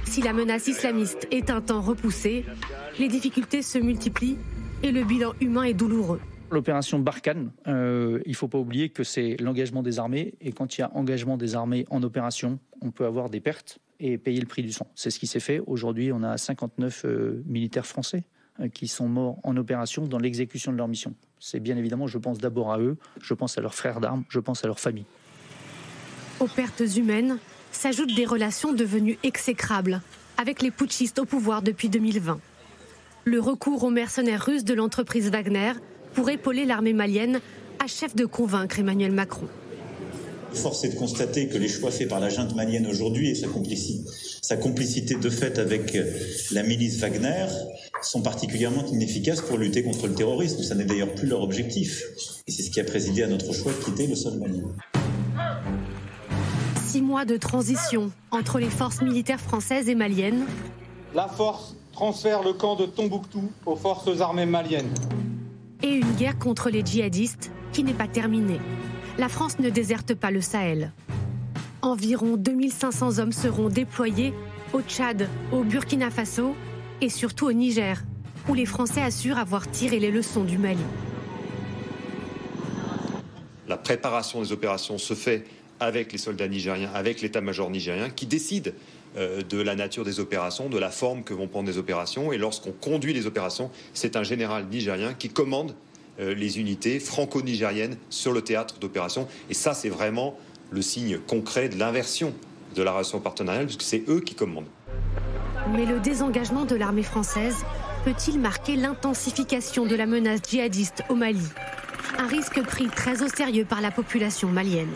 Si la menace islamiste est un temps repoussée, les difficultés se multiplient et le bilan humain est douloureux. L'opération Barkhane, euh, il ne faut pas oublier que c'est l'engagement des armées. Et quand il y a engagement des armées en opération, on peut avoir des pertes et payer le prix du sang. C'est ce qui s'est fait. Aujourd'hui, on a 59 euh, militaires français euh, qui sont morts en opération dans l'exécution de leur mission. C'est bien évidemment, je pense d'abord à eux, je pense à leurs frères d'armes, je pense à leur famille. Aux pertes humaines s'ajoutent des relations devenues exécrables avec les putschistes au pouvoir depuis 2020. Le recours aux mercenaires russes de l'entreprise Wagner pour épauler l'armée malienne, achève de convaincre Emmanuel Macron. Force est de constater que les choix faits par la junte malienne aujourd'hui et sa complicité, sa complicité de fait avec euh, la milice Wagner sont particulièrement inefficaces pour lutter contre le terrorisme. Ça n'est d'ailleurs plus leur objectif. Et c'est ce qui a présidé à notre choix de quitter le sol malien. Six mois de transition entre les forces militaires françaises et maliennes. La force transfère le camp de Tombouctou aux forces armées maliennes et une guerre contre les djihadistes qui n'est pas terminée. La France ne déserte pas le Sahel. Environ 2500 hommes seront déployés au Tchad, au Burkina Faso et surtout au Niger, où les Français assurent avoir tiré les leçons du Mali. La préparation des opérations se fait avec les soldats nigériens, avec l'état-major nigérien, qui décide de la nature des opérations, de la forme que vont prendre les opérations. Et lorsqu'on conduit les opérations, c'est un général nigérien qui commande euh, les unités franco-nigériennes sur le théâtre d'opération. Et ça, c'est vraiment le signe concret de l'inversion de la relation partenariale, puisque c'est eux qui commandent. Mais le désengagement de l'armée française peut-il marquer l'intensification de la menace djihadiste au Mali? Un risque pris très au sérieux par la population malienne.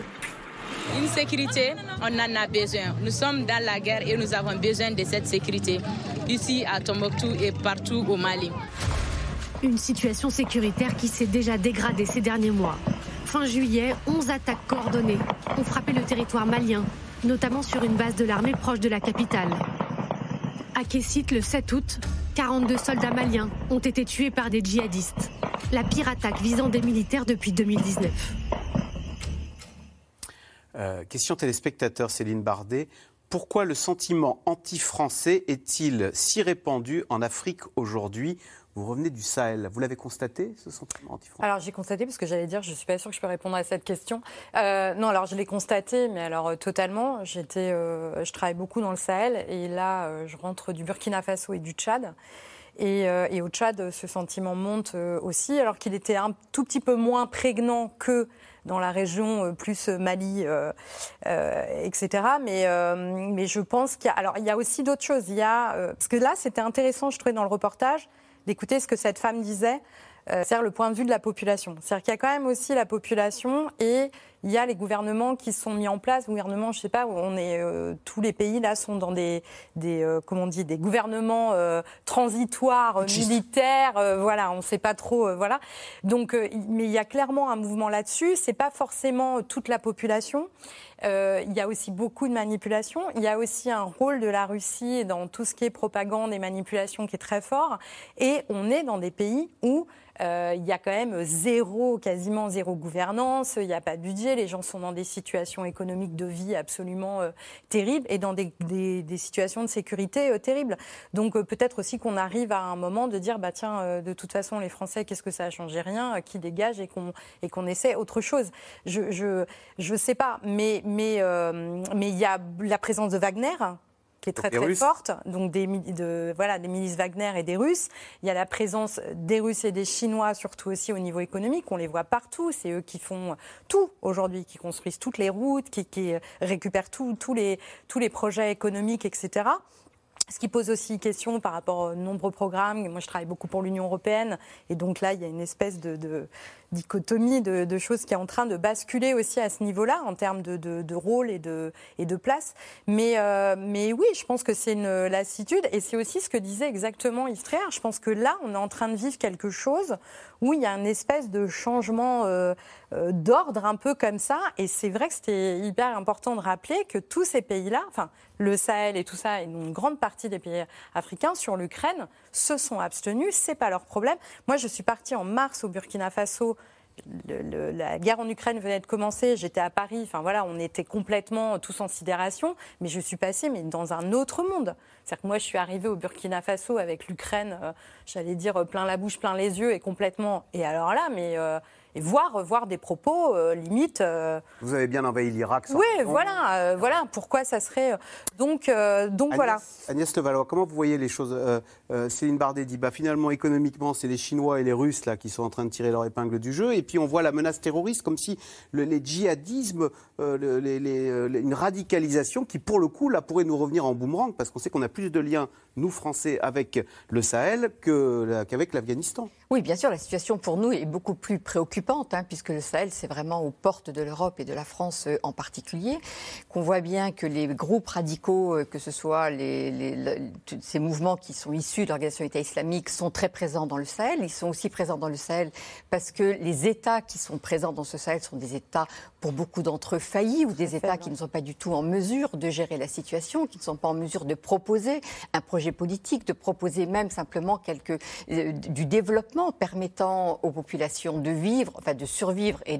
Une sécurité, on en a besoin. Nous sommes dans la guerre et nous avons besoin de cette sécurité ici à Tombouctou et partout au Mali. Une situation sécuritaire qui s'est déjà dégradée ces derniers mois. Fin juillet, 11 attaques coordonnées ont frappé le territoire malien, notamment sur une base de l'armée proche de la capitale. À Kessit, le 7 août, 42 soldats maliens ont été tués par des djihadistes. La pire attaque visant des militaires depuis 2019. Euh, question téléspectateur Céline Bardet. Pourquoi le sentiment anti-français est-il si répandu en Afrique aujourd'hui? Vous revenez du Sahel. Vous l'avez constaté, ce sentiment anti-français? Alors, j'ai constaté, parce que j'allais dire, je ne suis pas sûre que je peux répondre à cette question. Euh, non, alors, je l'ai constaté, mais alors, euh, totalement. J'étais, je travaille beaucoup dans le Sahel, et là, je rentre du Burkina Faso et du Tchad. Et, et au Tchad, ce sentiment monte aussi, alors qu'il était un tout petit peu moins prégnant que dans la région euh, plus Mali, euh, euh, etc. Mais, mais je pense qu'il y a, alors il y a aussi d'autres choses. Il y a, parce que là, c'était intéressant, je trouvais dans le reportage, d'écouter ce que cette femme disait. C'est-à-dire le point de vue de la population. C'est-à-dire qu'il y a quand même aussi la population et il y a les gouvernements qui sont mis en place. Gouvernements, je sais pas, on est tous les pays là sont dans des, des comment on dit, des gouvernements transitoires militaires. voilà, on ne sait pas trop. voilà. Donc, mais il y a clairement un mouvement là-dessus. C'est pas forcément toute la population. Euh, il y a aussi beaucoup de manipulation. Il y a aussi un rôle de la Russie dans tout ce qui est propagande et manipulation qui est très fort. Et on est dans des pays où euh, il y a quand même zéro, quasiment zéro gouvernance, il n'y a pas de budget, les gens sont dans des situations économiques de vie absolument euh, terribles et dans des, situations de sécurité terribles. Donc peut-être aussi qu'on arrive à un moment de dire, bah tiens, de toute façon, les Français, qu'est-ce que ça a changé? Rien, qui dégage et qu'on essaie autre chose. Je je sais pas, mais mais euh, mais il y a la présence de Wagner qui est très très forte, donc des, de, voilà, des milices Wagner et des Russes. Il y a la présence des Russes et des Chinois, surtout aussi au niveau économique. On les voit partout. C'est eux qui font tout aujourd'hui, qui construisent toutes les routes, qui, qui récupèrent tous les, tous les projets économiques, etc. Ce qui pose aussi question par rapport aux nombreux programmes. Moi, je travaille beaucoup pour l'Union européenne. Et donc là, il y a une espèce de dichotomie de, choses qui est en train de basculer aussi à ce niveau-là en termes de, rôle et de, et de place. Mais, euh, mais oui, je pense que c'est une lassitude et c'est aussi ce que disait exactement Istria. Je pense que là, on est en train de vivre quelque chose où il y a une espèce de changement euh, euh, d'ordre un peu comme ça. Et c'est vrai que c'était hyper important de rappeler que tous ces pays-là, enfin le Sahel et tout ça, et une grande partie des pays africains sur l'Ukraine, se sont abstenus. C'est pas leur problème. Moi, je suis partie en mars au Burkina Faso la guerre en Ukraine venait de commencer, j'étais à Paris, enfin voilà, on était complètement tous en sidération, mais je suis passée mais dans un autre monde. C'est-à-dire que moi, je suis arrivée au Burkina Faso avec l'Ukraine, euh, j'allais dire plein la bouche, plein les yeux, et complètement. Et alors là, mais euh, et voir, voir des propos euh, limite. Euh, Vous avez bien envahi l'Irak. Oui, voilà, euh, voilà. Pourquoi ça serait donc donc voilà. Agnès Levalois, comment vous voyez les choses Céline Bardet dit bah finalement économiquement c'est les Chinois et les Russes là qui sont en train de tirer leur épingle du jeu et puis on voit la menace terroriste comme si les djihadismes, une radicalisation qui pour le coup là pourrait nous revenir en boomerang parce qu'on sait qu'on a plus de liens nous Français avec le Sahel qu'avec l'Afghanistan. Oui, bien sûr, la situation pour nous est beaucoup plus préoccupante, hein, puisque le Sahel, c'est vraiment aux portes de l'Europe et de la France euh, en particulier, qu'on voit bien que les groupes radicaux, euh, que ce soit les, ces mouvements qui sont issus de l'organisation État islamique, sont très présents dans le Sahel. Ils sont aussi présents dans le Sahel parce que les États qui sont présents dans ce Sahel sont des États, pour beaucoup d'entre eux, faillis, ou des États qui ne sont pas du tout en mesure de gérer la situation, qui ne sont pas en mesure de proposer un projet politique, de proposer même simplement quelque, euh, du développement permettant aux populations de vivre, enfin de survivre et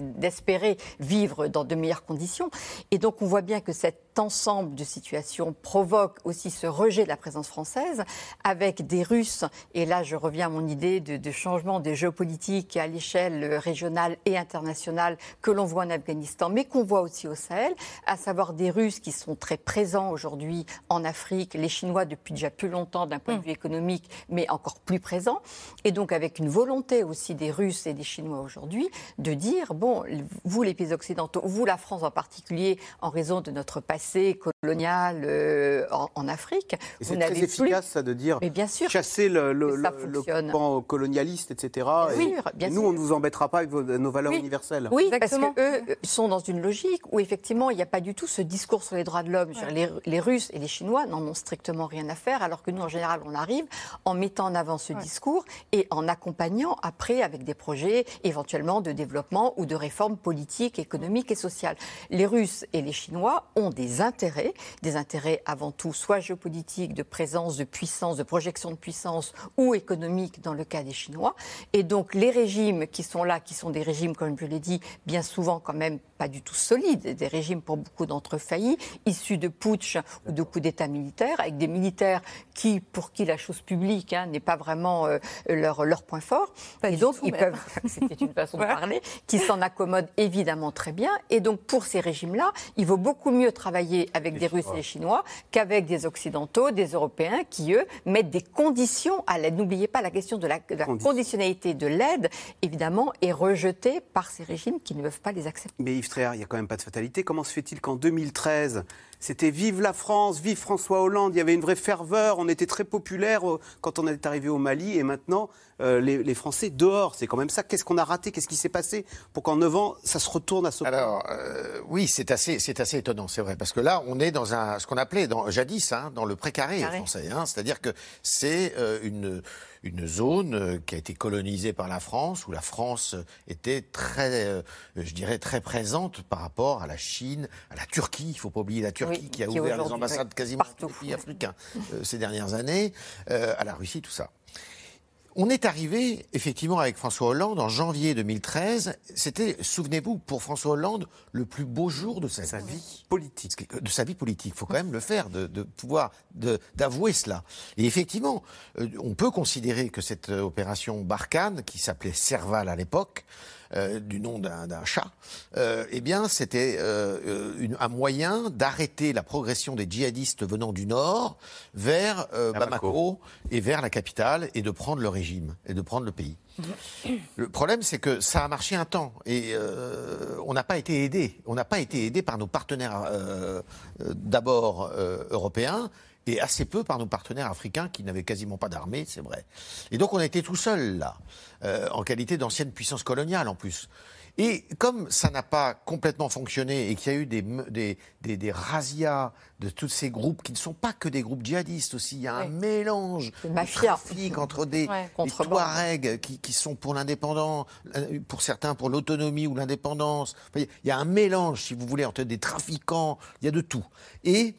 d'espérer vivre dans de meilleures conditions. Et donc on voit bien que cet ensemble de situations provoque aussi ce rejet de la présence française avec des Russes, et là je reviens à mon idée de, de changement des géopolitiques à l'échelle régionale et internationale que l'on voit en Afghanistan, mais qu'on voit aussi au Sahel, à savoir des Russes qui sont très présents aujourd'hui en Afrique, les Chinois depuis déjà plus longtemps d'un point de vue économique, mais encore plus présents, et donc avec une volonté aussi des Russes et des Chinois aujourd'hui de dire, bon, vous les pays occidentaux, vous la France en particulier, en raison de notre passé colonial euh, en, Afrique, c'est très efficace ça de dire, bien sûr, chasser le, le, colonialiste, etc. Oui, et, bien nous, on ne vous embêtera pas avec nos valeurs universelles. Oui, parce qu'eux sont dans une logique où effectivement, il n'y a pas du tout ce discours sur les droits de l'homme. Les, les, Russes et les Chinois n'en ont strictement rien à faire, alors que nous, en général, on arrive en mettant en avant ce discours et en accompagnant après avec des projets éventuellement de développement ou de réforme politique, économique et sociale. Les Russes et les Chinois ont des intérêts, des intérêts avant tout soit géopolitiques, de présence, de puissance, de projection de puissance ou économique dans le cas des Chinois. Et donc les régimes qui sont là, qui sont des régimes, comme je l'ai dit, bien souvent quand même pas du tout solides, des régimes pour beaucoup d'entre eux faillis, issus de putsch ou de coups d'État militaires, avec des militaires qui, pour qui la chose publique hein, n'est pas vraiment euh, leur, leur point fort. et donc, ils peuvent, <laughs> c'était une façon de parler, qui s'en accommodent évidemment très bien. Et donc, pour ces régimes-là, il vaut beaucoup mieux travailler travailler avec des Russes et des Chinois qu'avec des Occidentaux, des Européens qui, eux, mettent des conditions à l'aide. N'oubliez pas la question de la, de la conditionnalité de l'aide, évidemment, est rejetée par ces régimes qui ne peuvent pas les accepter. Mais Yves Tréhard, il n'y a quand même pas de fatalité. Comment se fait-il qu'en 2013, c'était vive la France, vive François Hollande, il y avait une vraie ferveur, on était très populaire quand on est arrivé au Mali, et maintenant, euh, les, les Français dehors, c'est quand même ça. Qu'est-ce qu'on a raté? Qu'est-ce qui s'est passé pour qu'en 9 ans, ça se retourne à ce Alors, euh, oui, c'est assez, c'est assez étonnant, c'est vrai, parce que là, on est dans un, ce qu'on appelait dans, jadis, hein, dans le précaré Carré. français. Hein, C'est-à-dire que c'est euh, une, une zone euh, qui a été colonisée par la France, où la France était très, euh, je dirais, très présente par rapport à la Chine, à la Turquie. Il ne faut pas oublier la Turquie Oui, qui a qui ouvert les ambassades quasiment dans tous les pays africains euh, ces dernières années, euh, à la Russie, tout ça. On est arrivé, effectivement, avec François Hollande en janvier 2013. C'était, souvenez-vous, pour François Hollande, le plus beau jour de sa, vie politique. De sa vie politique. Il faut quand même le faire, de, de pouvoir, d'avouer cela. Et effectivement, euh, on peut considérer que cette euh, opération Barkhane, qui s'appelait Serval à l'époque, euh, du nom d'un chat, euh, eh bien, c'était euh, un moyen d'arrêter la progression des djihadistes venant du nord vers euh, Bamako et vers la capitale et de prendre le régime et de prendre le pays. <coughs> Le problème, c'est que ça a marché un temps et euh, on n'a pas été aidé. On n'a pas été aidé par nos partenaires euh, d'abord euh, européens et assez peu par nos partenaires africains qui n'avaient quasiment pas d'armée, c'est vrai. Et donc on a été tout seul là, euh, en qualité d'ancienne puissance coloniale en plus. Et comme ça n'a pas complètement fonctionné et qu'il y a eu des, des, des, des razzias de tous ces groupes qui ne sont pas que des groupes djihadistes aussi, il y a un mélange de trafic entre des, <laughs> Ouais, des. Touaregs qui, qui sont pour l'indépendance, euh, pour certains pour l'autonomie ou l'indépendance. Il y a un mélange, si vous voulez, entre des trafiquants, il y a de tout. Et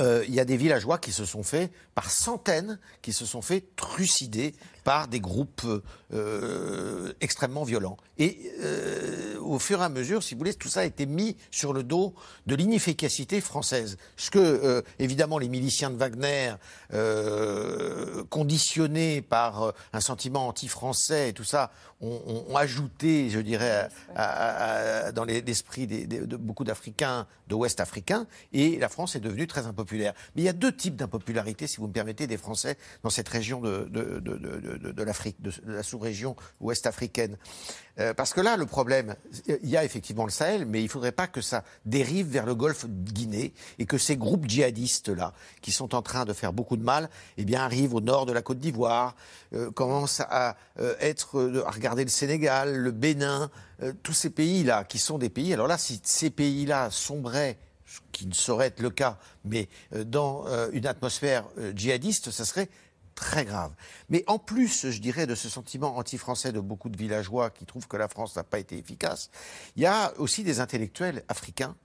euh, il y a des villageois qui se sont faits, par centaines, qui se sont fait trucider par des groupes euh, extrêmement violents. Et euh, au fur et à mesure, si vous voulez, tout ça a été mis sur le dos de l'inefficacité française. Ce que, euh, évidemment, les miliciens de Wagner, conditionnés par un sentiment anti-français et tout ça, ont, ajouté, je dirais, à- à- à- dans les- l'esprit des- des- de beaucoup d'Africains, de Ouest africains, et la France est devenue très impopulaire. Mais il y a deux types d'impopularité, si vous me permettez, des Français dans cette région de, de, de- de- de- de l'Afrique, de, la sous-région ouest africaine. Euh, parce que là, le problème, il y a effectivement le Sahel, mais il ne faudrait pas que ça dérive vers le golfe de Guinée et que ces groupes djihadistes-là, qui sont en train de faire beaucoup de mal, eh bien, arrivent au nord de la Côte d'Ivoire, euh, commencent à euh, être, à regarder le Sénégal, le Bénin, euh, tous ces pays-là, qui sont des pays. Alors là, si ces pays-là sombraient ce qui ne saurait être le cas, mais euh, dans euh, une atmosphère djihadiste, ça serait très grave. Mais en plus, je dirais, de ce sentiment anti-français de beaucoup de villageois qui trouvent que la France n'a pas été efficace, il y a aussi des intellectuels africains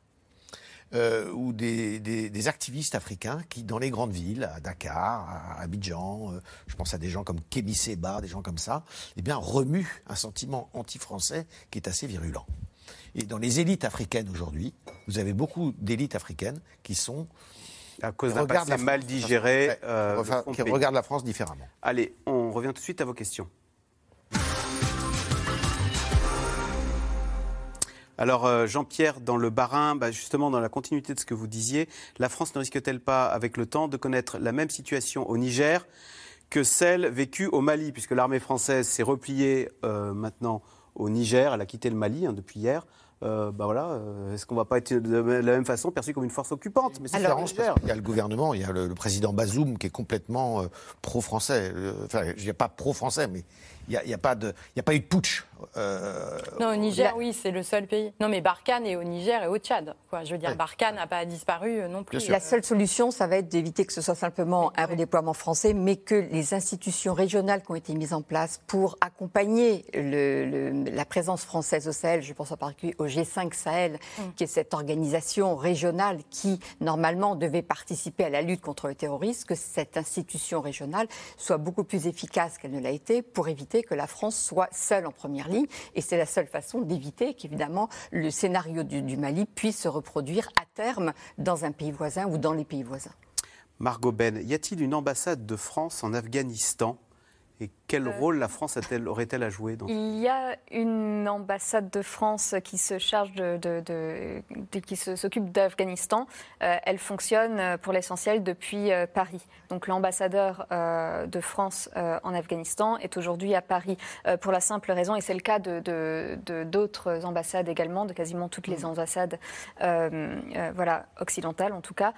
euh, ou des, des- des activistes africains qui, dans les grandes villes, à Dakar, à Abidjan, euh, je pense à des gens comme Kémy Seba, des gens comme ça, eh bien, remuent un sentiment anti-français qui est assez virulent. Et dans les élites africaines aujourd'hui, vous avez beaucoup d'élites africaines qui sont à cause d'un passé mal digéré, euh, enfin, qui regardent la France différemment. Allez, on revient tout de suite à vos questions. Alors euh, Jean-Pierre, dans le Bas-Rhin, bah, justement dans la continuité de ce que vous disiez, la France ne risque-t-elle pas, avec le temps, de connaître la même situation au Niger que celle vécue au Mali, puisque l'armée française s'est repliée euh, maintenant au Niger, elle a quitté le Mali hein, depuis hier. Euh, bah voilà, euh, est-ce qu'on va pas être de la même façon perçu comme une force occupante? Mais c'est Alors, il y a le gouvernement, il y a le, le président Bazoum qui est complètement euh, pro-français. Enfin, je dis pas pro-français, mais il n'y a, il y a, pas de- il y a pas eu de putsch. Euh, Non, au Niger, oui, c'est le seul pays. Non, mais Barkhane est au Niger et au Tchad. Quoi. Je veux dire, Barkhane n'a pas disparu euh, non plus. La seule solution, ça va être d'éviter que ce soit simplement un redéploiement français, mais que les institutions régionales qui ont été mises en place pour accompagner le- le- la présence française au Sahel, je pense en particulier au G5 Sahel, qui est cette organisation régionale qui, normalement, devait participer à la lutte contre le terrorisme, que cette institution régionale soit beaucoup plus efficace qu'elle ne l'a été pour éviter que la France soit seule en première Et c'est la seule façon d'éviter qu'évidemment le scénario du, Mali puisse se reproduire à terme dans un pays voisin ou dans les pays voisins. Margot Ben, y a-t-il une ambassade de France en Afghanistan? Quel rôle la France aurait-elle à jouer dans Il y a une ambassade de France qui se charge de, de, qui s'occupe d'Afghanistan. elle fonctionne pour l'essentiel depuis Paris. Donc l'ambassadeur de France en Afghanistan est aujourd'hui à Paris pour la simple raison, et c'est le cas de d'autres ambassades également, de quasiment toutes les mm. ambassades, voilà occidentales en tout cas,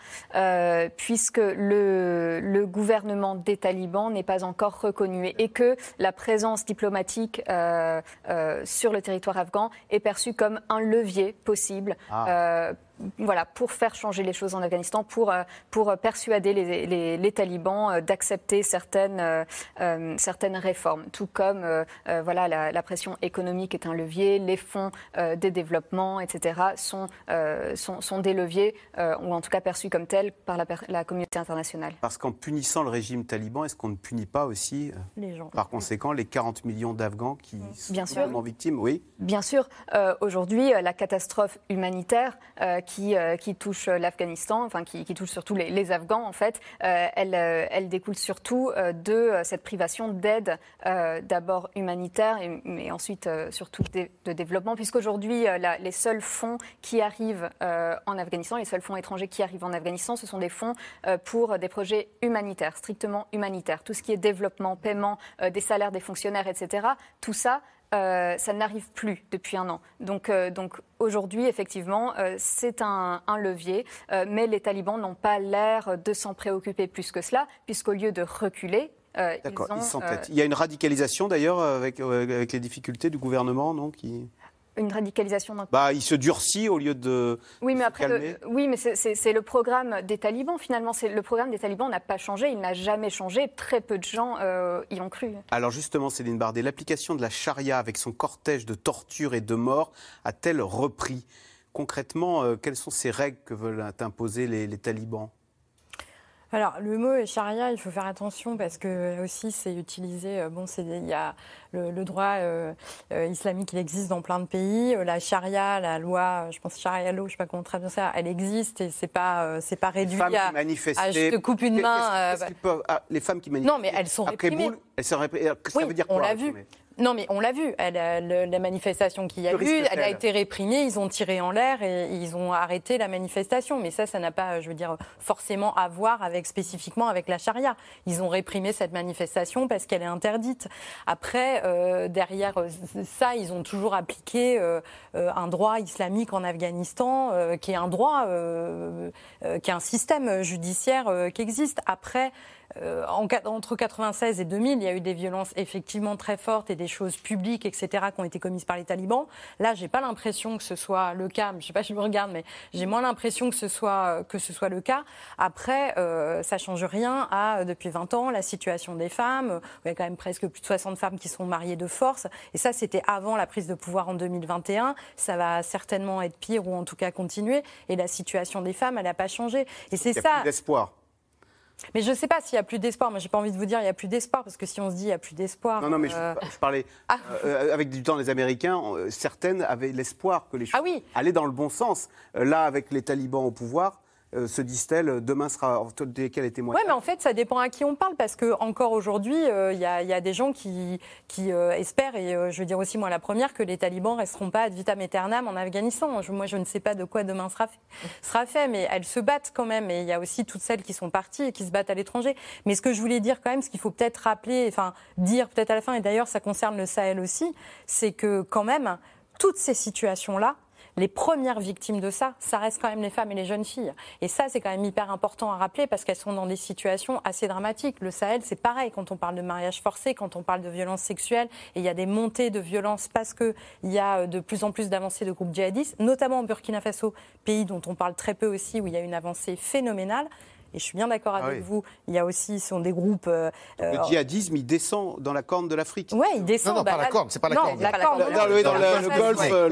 puisque le, le gouvernement des talibans n'est pas encore reconnu et que que la présence diplomatique euh, euh, sur le territoire afghan est perçue comme un levier possible ah. Euh, voilà, pour faire changer les choses en Afghanistan, pour, euh, pour persuader les, les, talibans euh, d'accepter certaines, euh, certaines réformes. Tout comme voilà, la, pression économique est un levier, les fonds des développements, etc., sont, sont, sont, des leviers, ou en tout cas perçus comme tels par la, la communauté internationale. Parce qu'en punissant le régime taliban, est-ce qu'on ne punit pas aussi, les gens. par conséquent, les 40 millions d'Afghans qui Bien sont sûr. victimes? Oui. Bien sûr. Aujourd'hui, la catastrophe humanitaire qui, euh, qui touche l'Afghanistan, enfin qui, touche surtout les, Afghans en fait, euh, elle, euh, elle, découle surtout de cette privation d'aide d'abord humanitaire, mais ensuite surtout de, développement, puisqu'aujourd'hui les seuls fonds qui arrivent en Afghanistan, les seuls fonds étrangers qui arrivent en Afghanistan, ce sont des fonds pour des projets humanitaires, strictement humanitaires. Tout ce qui est développement, paiement des salaires des fonctionnaires, etc., tout ça, euh, ça n'arrive plus depuis un an. Donc, euh, donc aujourd'hui, effectivement, euh, c'est un, levier, mais les talibans n'ont pas l'air de s'en préoccuper plus que cela, puisqu'au lieu de reculer, D'accord, ils s'entêtent. Il y a une radicalisation d'ailleurs avec, avec, les difficultés du gouvernement, non qui une radicalisation d'un bah, Il se durcit au lieu de. Oui, mais après, oui, mais c'est le programme des talibans finalement. Le programme des talibans n'a pas changé, il n'a jamais changé. Très peu de gens euh, y ont cru. Alors justement, Céline Bardet, l'application de la charia avec son cortège de torture et de mort a-t-elle repris? Concrètement, euh, quelles sont ces règles que veulent imposer les talibans? Alors, le mot charia, il faut faire attention parce que là aussi, c'est utilisé. Euh, bon, il y a le, droit euh, euh, islamique, il existe dans plein de pays. La charia, la loi, je pense charia law, je sais pas comment traduire ça, elle existe et c'est pas, c'est pas réduit à, à, je te coupe une main. Ah, les femmes qui manifestent. Non, mais elles sont réprimées. elles sont réprimées. Ça veut dire quoi On l'a vu. Non, mais on l'a vu. la manifestation qu'il y a eu, elle a été réprimée. Ils ont tiré en l'air et ils ont arrêté la manifestation. Mais ça, ça n'a pas, je veux dire, forcément à voir avec spécifiquement avec la charia. Ils ont réprimé cette manifestation parce qu'elle est interdite. Après, euh, derrière euh, ça, ils ont toujours appliqué euh, un droit islamique en Afghanistan, qui est un droit, qui est un système judiciaire qui existe. Après. Euh, entre 96 et 2000, il y a eu des violences effectivement très fortes et des choses publiques, etc., qui ont été commises par les talibans. Là, j'ai pas l'impression que ce soit le cas. Je sais pas si je me regarde, mais j'ai moins l'impression que ce soit que ce soit le cas. Après, euh, ça change rien à depuis 20 ans la situation des femmes. Il y a quand même presque plus de 60 femmes qui sont mariées de force. Et ça, c'était avant la prise de pouvoir en 2021. Ça va certainement être pire ou en tout cas continuer. Et la situation des femmes, elle n'a pas changé. Et c'est ça. Plus d'espoir. Mais je ne sais pas s'il y a plus d'espoir. Moi, j'ai pas envie de vous dire il y a plus d'espoir parce que si on se dit il y a plus d'espoir. Non, non, mais je, euh, parlais ah. euh, avec du temps les Américains. Euh, certaines avaient l'espoir que les ah choses allaient dans le bon sens. là, avec les talibans au pouvoir, euh, se disent-elles, euh, demain sera quel est témoignage Oui, mais en fait, ça dépend à qui on parle, parce que encore aujourd'hui, euh, il y, a des gens qui, espèrent, et je veux dire aussi moi la première, que les talibans resteront pas ad vitam aeternam en Afghanistan. moi, je ne sais pas de quoi demain sera fait, sera fait, mais elles se battent quand même, et il y a aussi toutes celles qui sont parties et qui se battent à l'étranger. Mais ce que je voulais dire quand même, ce qu'il faut peut-être rappeler, enfin dire peut-être à la fin, et d'ailleurs ça concerne le Sahel aussi, c'est que quand même, toutes ces situations-là, les premières victimes de ça, ça reste quand même les femmes et les jeunes filles. Et ça, c'est quand même hyper important à rappeler parce qu'elles sont dans des situations assez dramatiques. Le Sahel, c'est pareil quand on parle de mariage forcé, quand on parle de violence sexuelle, et il y a des montées de violence parce qu'il y a euh, de plus en plus d'avancées de groupes djihadistes, notamment au Burkina Faso, pays dont on parle très peu aussi, où il y a une avancée phénoménale. Et je suis bien d'accord ah avec vous. Il y a aussi, ce sont des groupes. Euh, le euh, djihadisme, il descend dans la corne de l'Afrique. Oui, il descend. Non, non pas la corne, c'est pas la corne. La corne. Dans, le, golfe, le,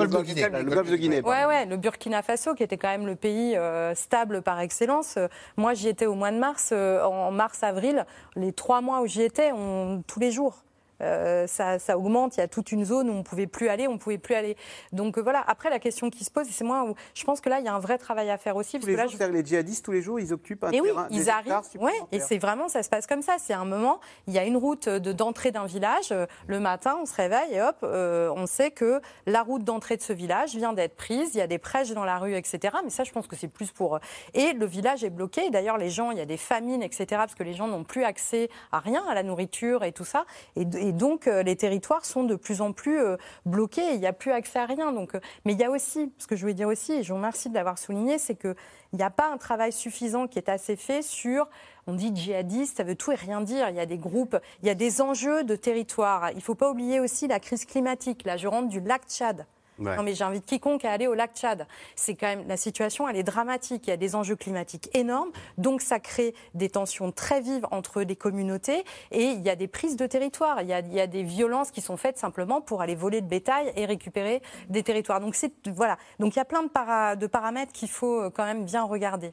golfe de Guinée. Oui, ouais, le Burkina Faso, qui était quand même le pays euh, stable par excellence. Moi, j'y étais au mois de mars, en mars-avril. Les trois mois où j'y étais, on, tous les jours ça, ça, augmente. Il y a toute une zone où on pouvait plus aller, on pouvait plus aller. Donc voilà. Après, la question qui se pose, c'est moi où je pense que là, il y a un vrai travail à faire aussi. Tous les, jours, les djihadistes tous les jours, ils occupent un et terrain. Oui, ils arrivent. Ouais, et c'est vraiment, ça se passe comme ça. C'est un moment. Il y a une route d'entrée d'un village. Le matin, on se réveille et hop, on sait que la route d'entrée de ce village vient d'être prise. Il y a des prêches dans la rue, etc. Mais ça, je pense que c'est plus pour. Et le village est bloqué. D'ailleurs, les gens, il y a des famines, etc. Parce que les gens n'ont plus accès à rien, à la nourriture et tout ça. Et, donc, euh, les territoires sont de plus en plus euh, bloqués. il n'y a plus accès à rien. Donc, euh, mais il y a aussi, ce que je voulais dire aussi, et je vous remercie de l'avoir souligné, c'est qu'il n'y a pas un travail suffisant qui est assez fait sur on dit djihadiste, ça veut tout et rien dire. Il y a des groupes, il y a des enjeux de territoire. Il ne faut pas oublier aussi la crise climatique. Là, je rentre du lac Tchad. Non, mais j'invite quiconque à aller au lac Tchad. C'est quand même la situation, elle est dramatique. Il y a des enjeux climatiques énormes, donc ça crée des tensions très vives entre les communautés et il y a des prises de territoire. Il y a, il y a des violences qui sont faites simplement pour aller voler de bétail et récupérer des territoires. Donc c'est voilà. Donc il y a plein de, de paramètres qu'il faut euh, quand même bien regarder.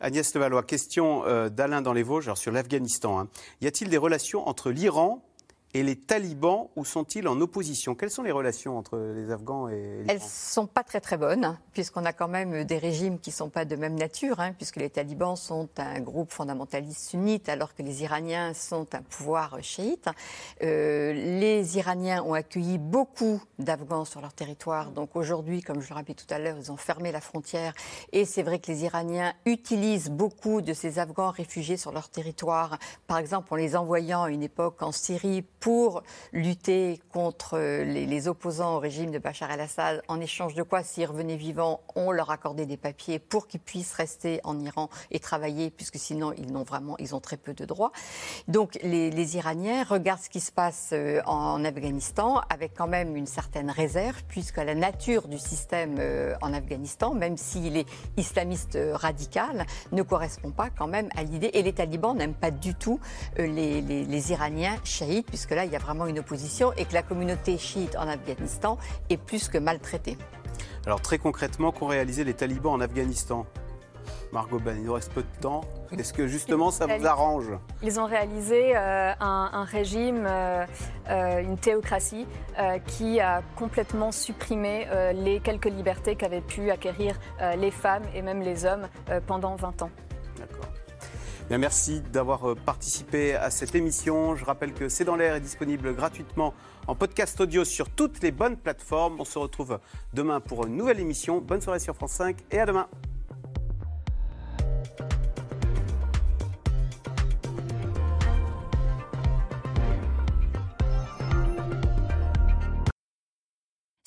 Agnès Levallois, question euh, d'Alain dans les Vosges sur l'Afghanistan. Hein. Y a-t-il des relations entre l'Iran et les talibans, où sont-ils en opposition? Quelles sont les relations entre les Afghans et Elles ne sont pas très très bonnes, puisqu'on a quand même des régimes qui ne sont pas de même nature, hein, puisque les talibans sont un groupe fondamentaliste sunnite, alors que les Iraniens sont un pouvoir chiite. Euh, les Iraniens ont accueilli beaucoup d'Afghans sur leur territoire, donc aujourd'hui, comme je le rappelais tout à l'heure, ils ont fermé la frontière, et c'est vrai que les Iraniens utilisent beaucoup de ces Afghans réfugiés sur leur territoire, par exemple en les envoyant à une époque en Syrie pour lutter contre les, opposants au régime de Bachar el-Assad, en échange de quoi, s'ils revenaient vivants, on leur accordait des papiers pour qu'ils puissent rester en Iran et travailler, puisque sinon ils n'ont vraiment, ils ont très peu de droits. Donc les, Iraniens regardent ce qui se passe euh, en, Afghanistan avec quand même une certaine réserve, puisque la nature du système euh, en Afghanistan, même s'il est islamiste euh, radical, ne correspond pas quand même à l'idée. Et les talibans n'aiment pas du tout les, les Iraniens chiites, puisque là, il y a vraiment une opposition et que la communauté chiite en Afghanistan est plus que maltraitée. Alors très concrètement, qu'ont réalisé les talibans en Afghanistan? Margot Ben, il nous reste peu de temps. Est-ce que justement ça vous arrange? Ils ont réalisé euh, un, régime, euh, euh, une théocratie qui a complètement supprimé les quelques libertés qu'avaient pu acquérir les femmes et même les hommes pendant 20 ans merci d'avoir euh, participé à cette émission. Je rappelle que C'est dans l'air est disponible gratuitement en podcast audio sur toutes les bonnes plateformes. On se retrouve demain pour une nouvelle émission. Bonne soirée sur France 5 et à demain.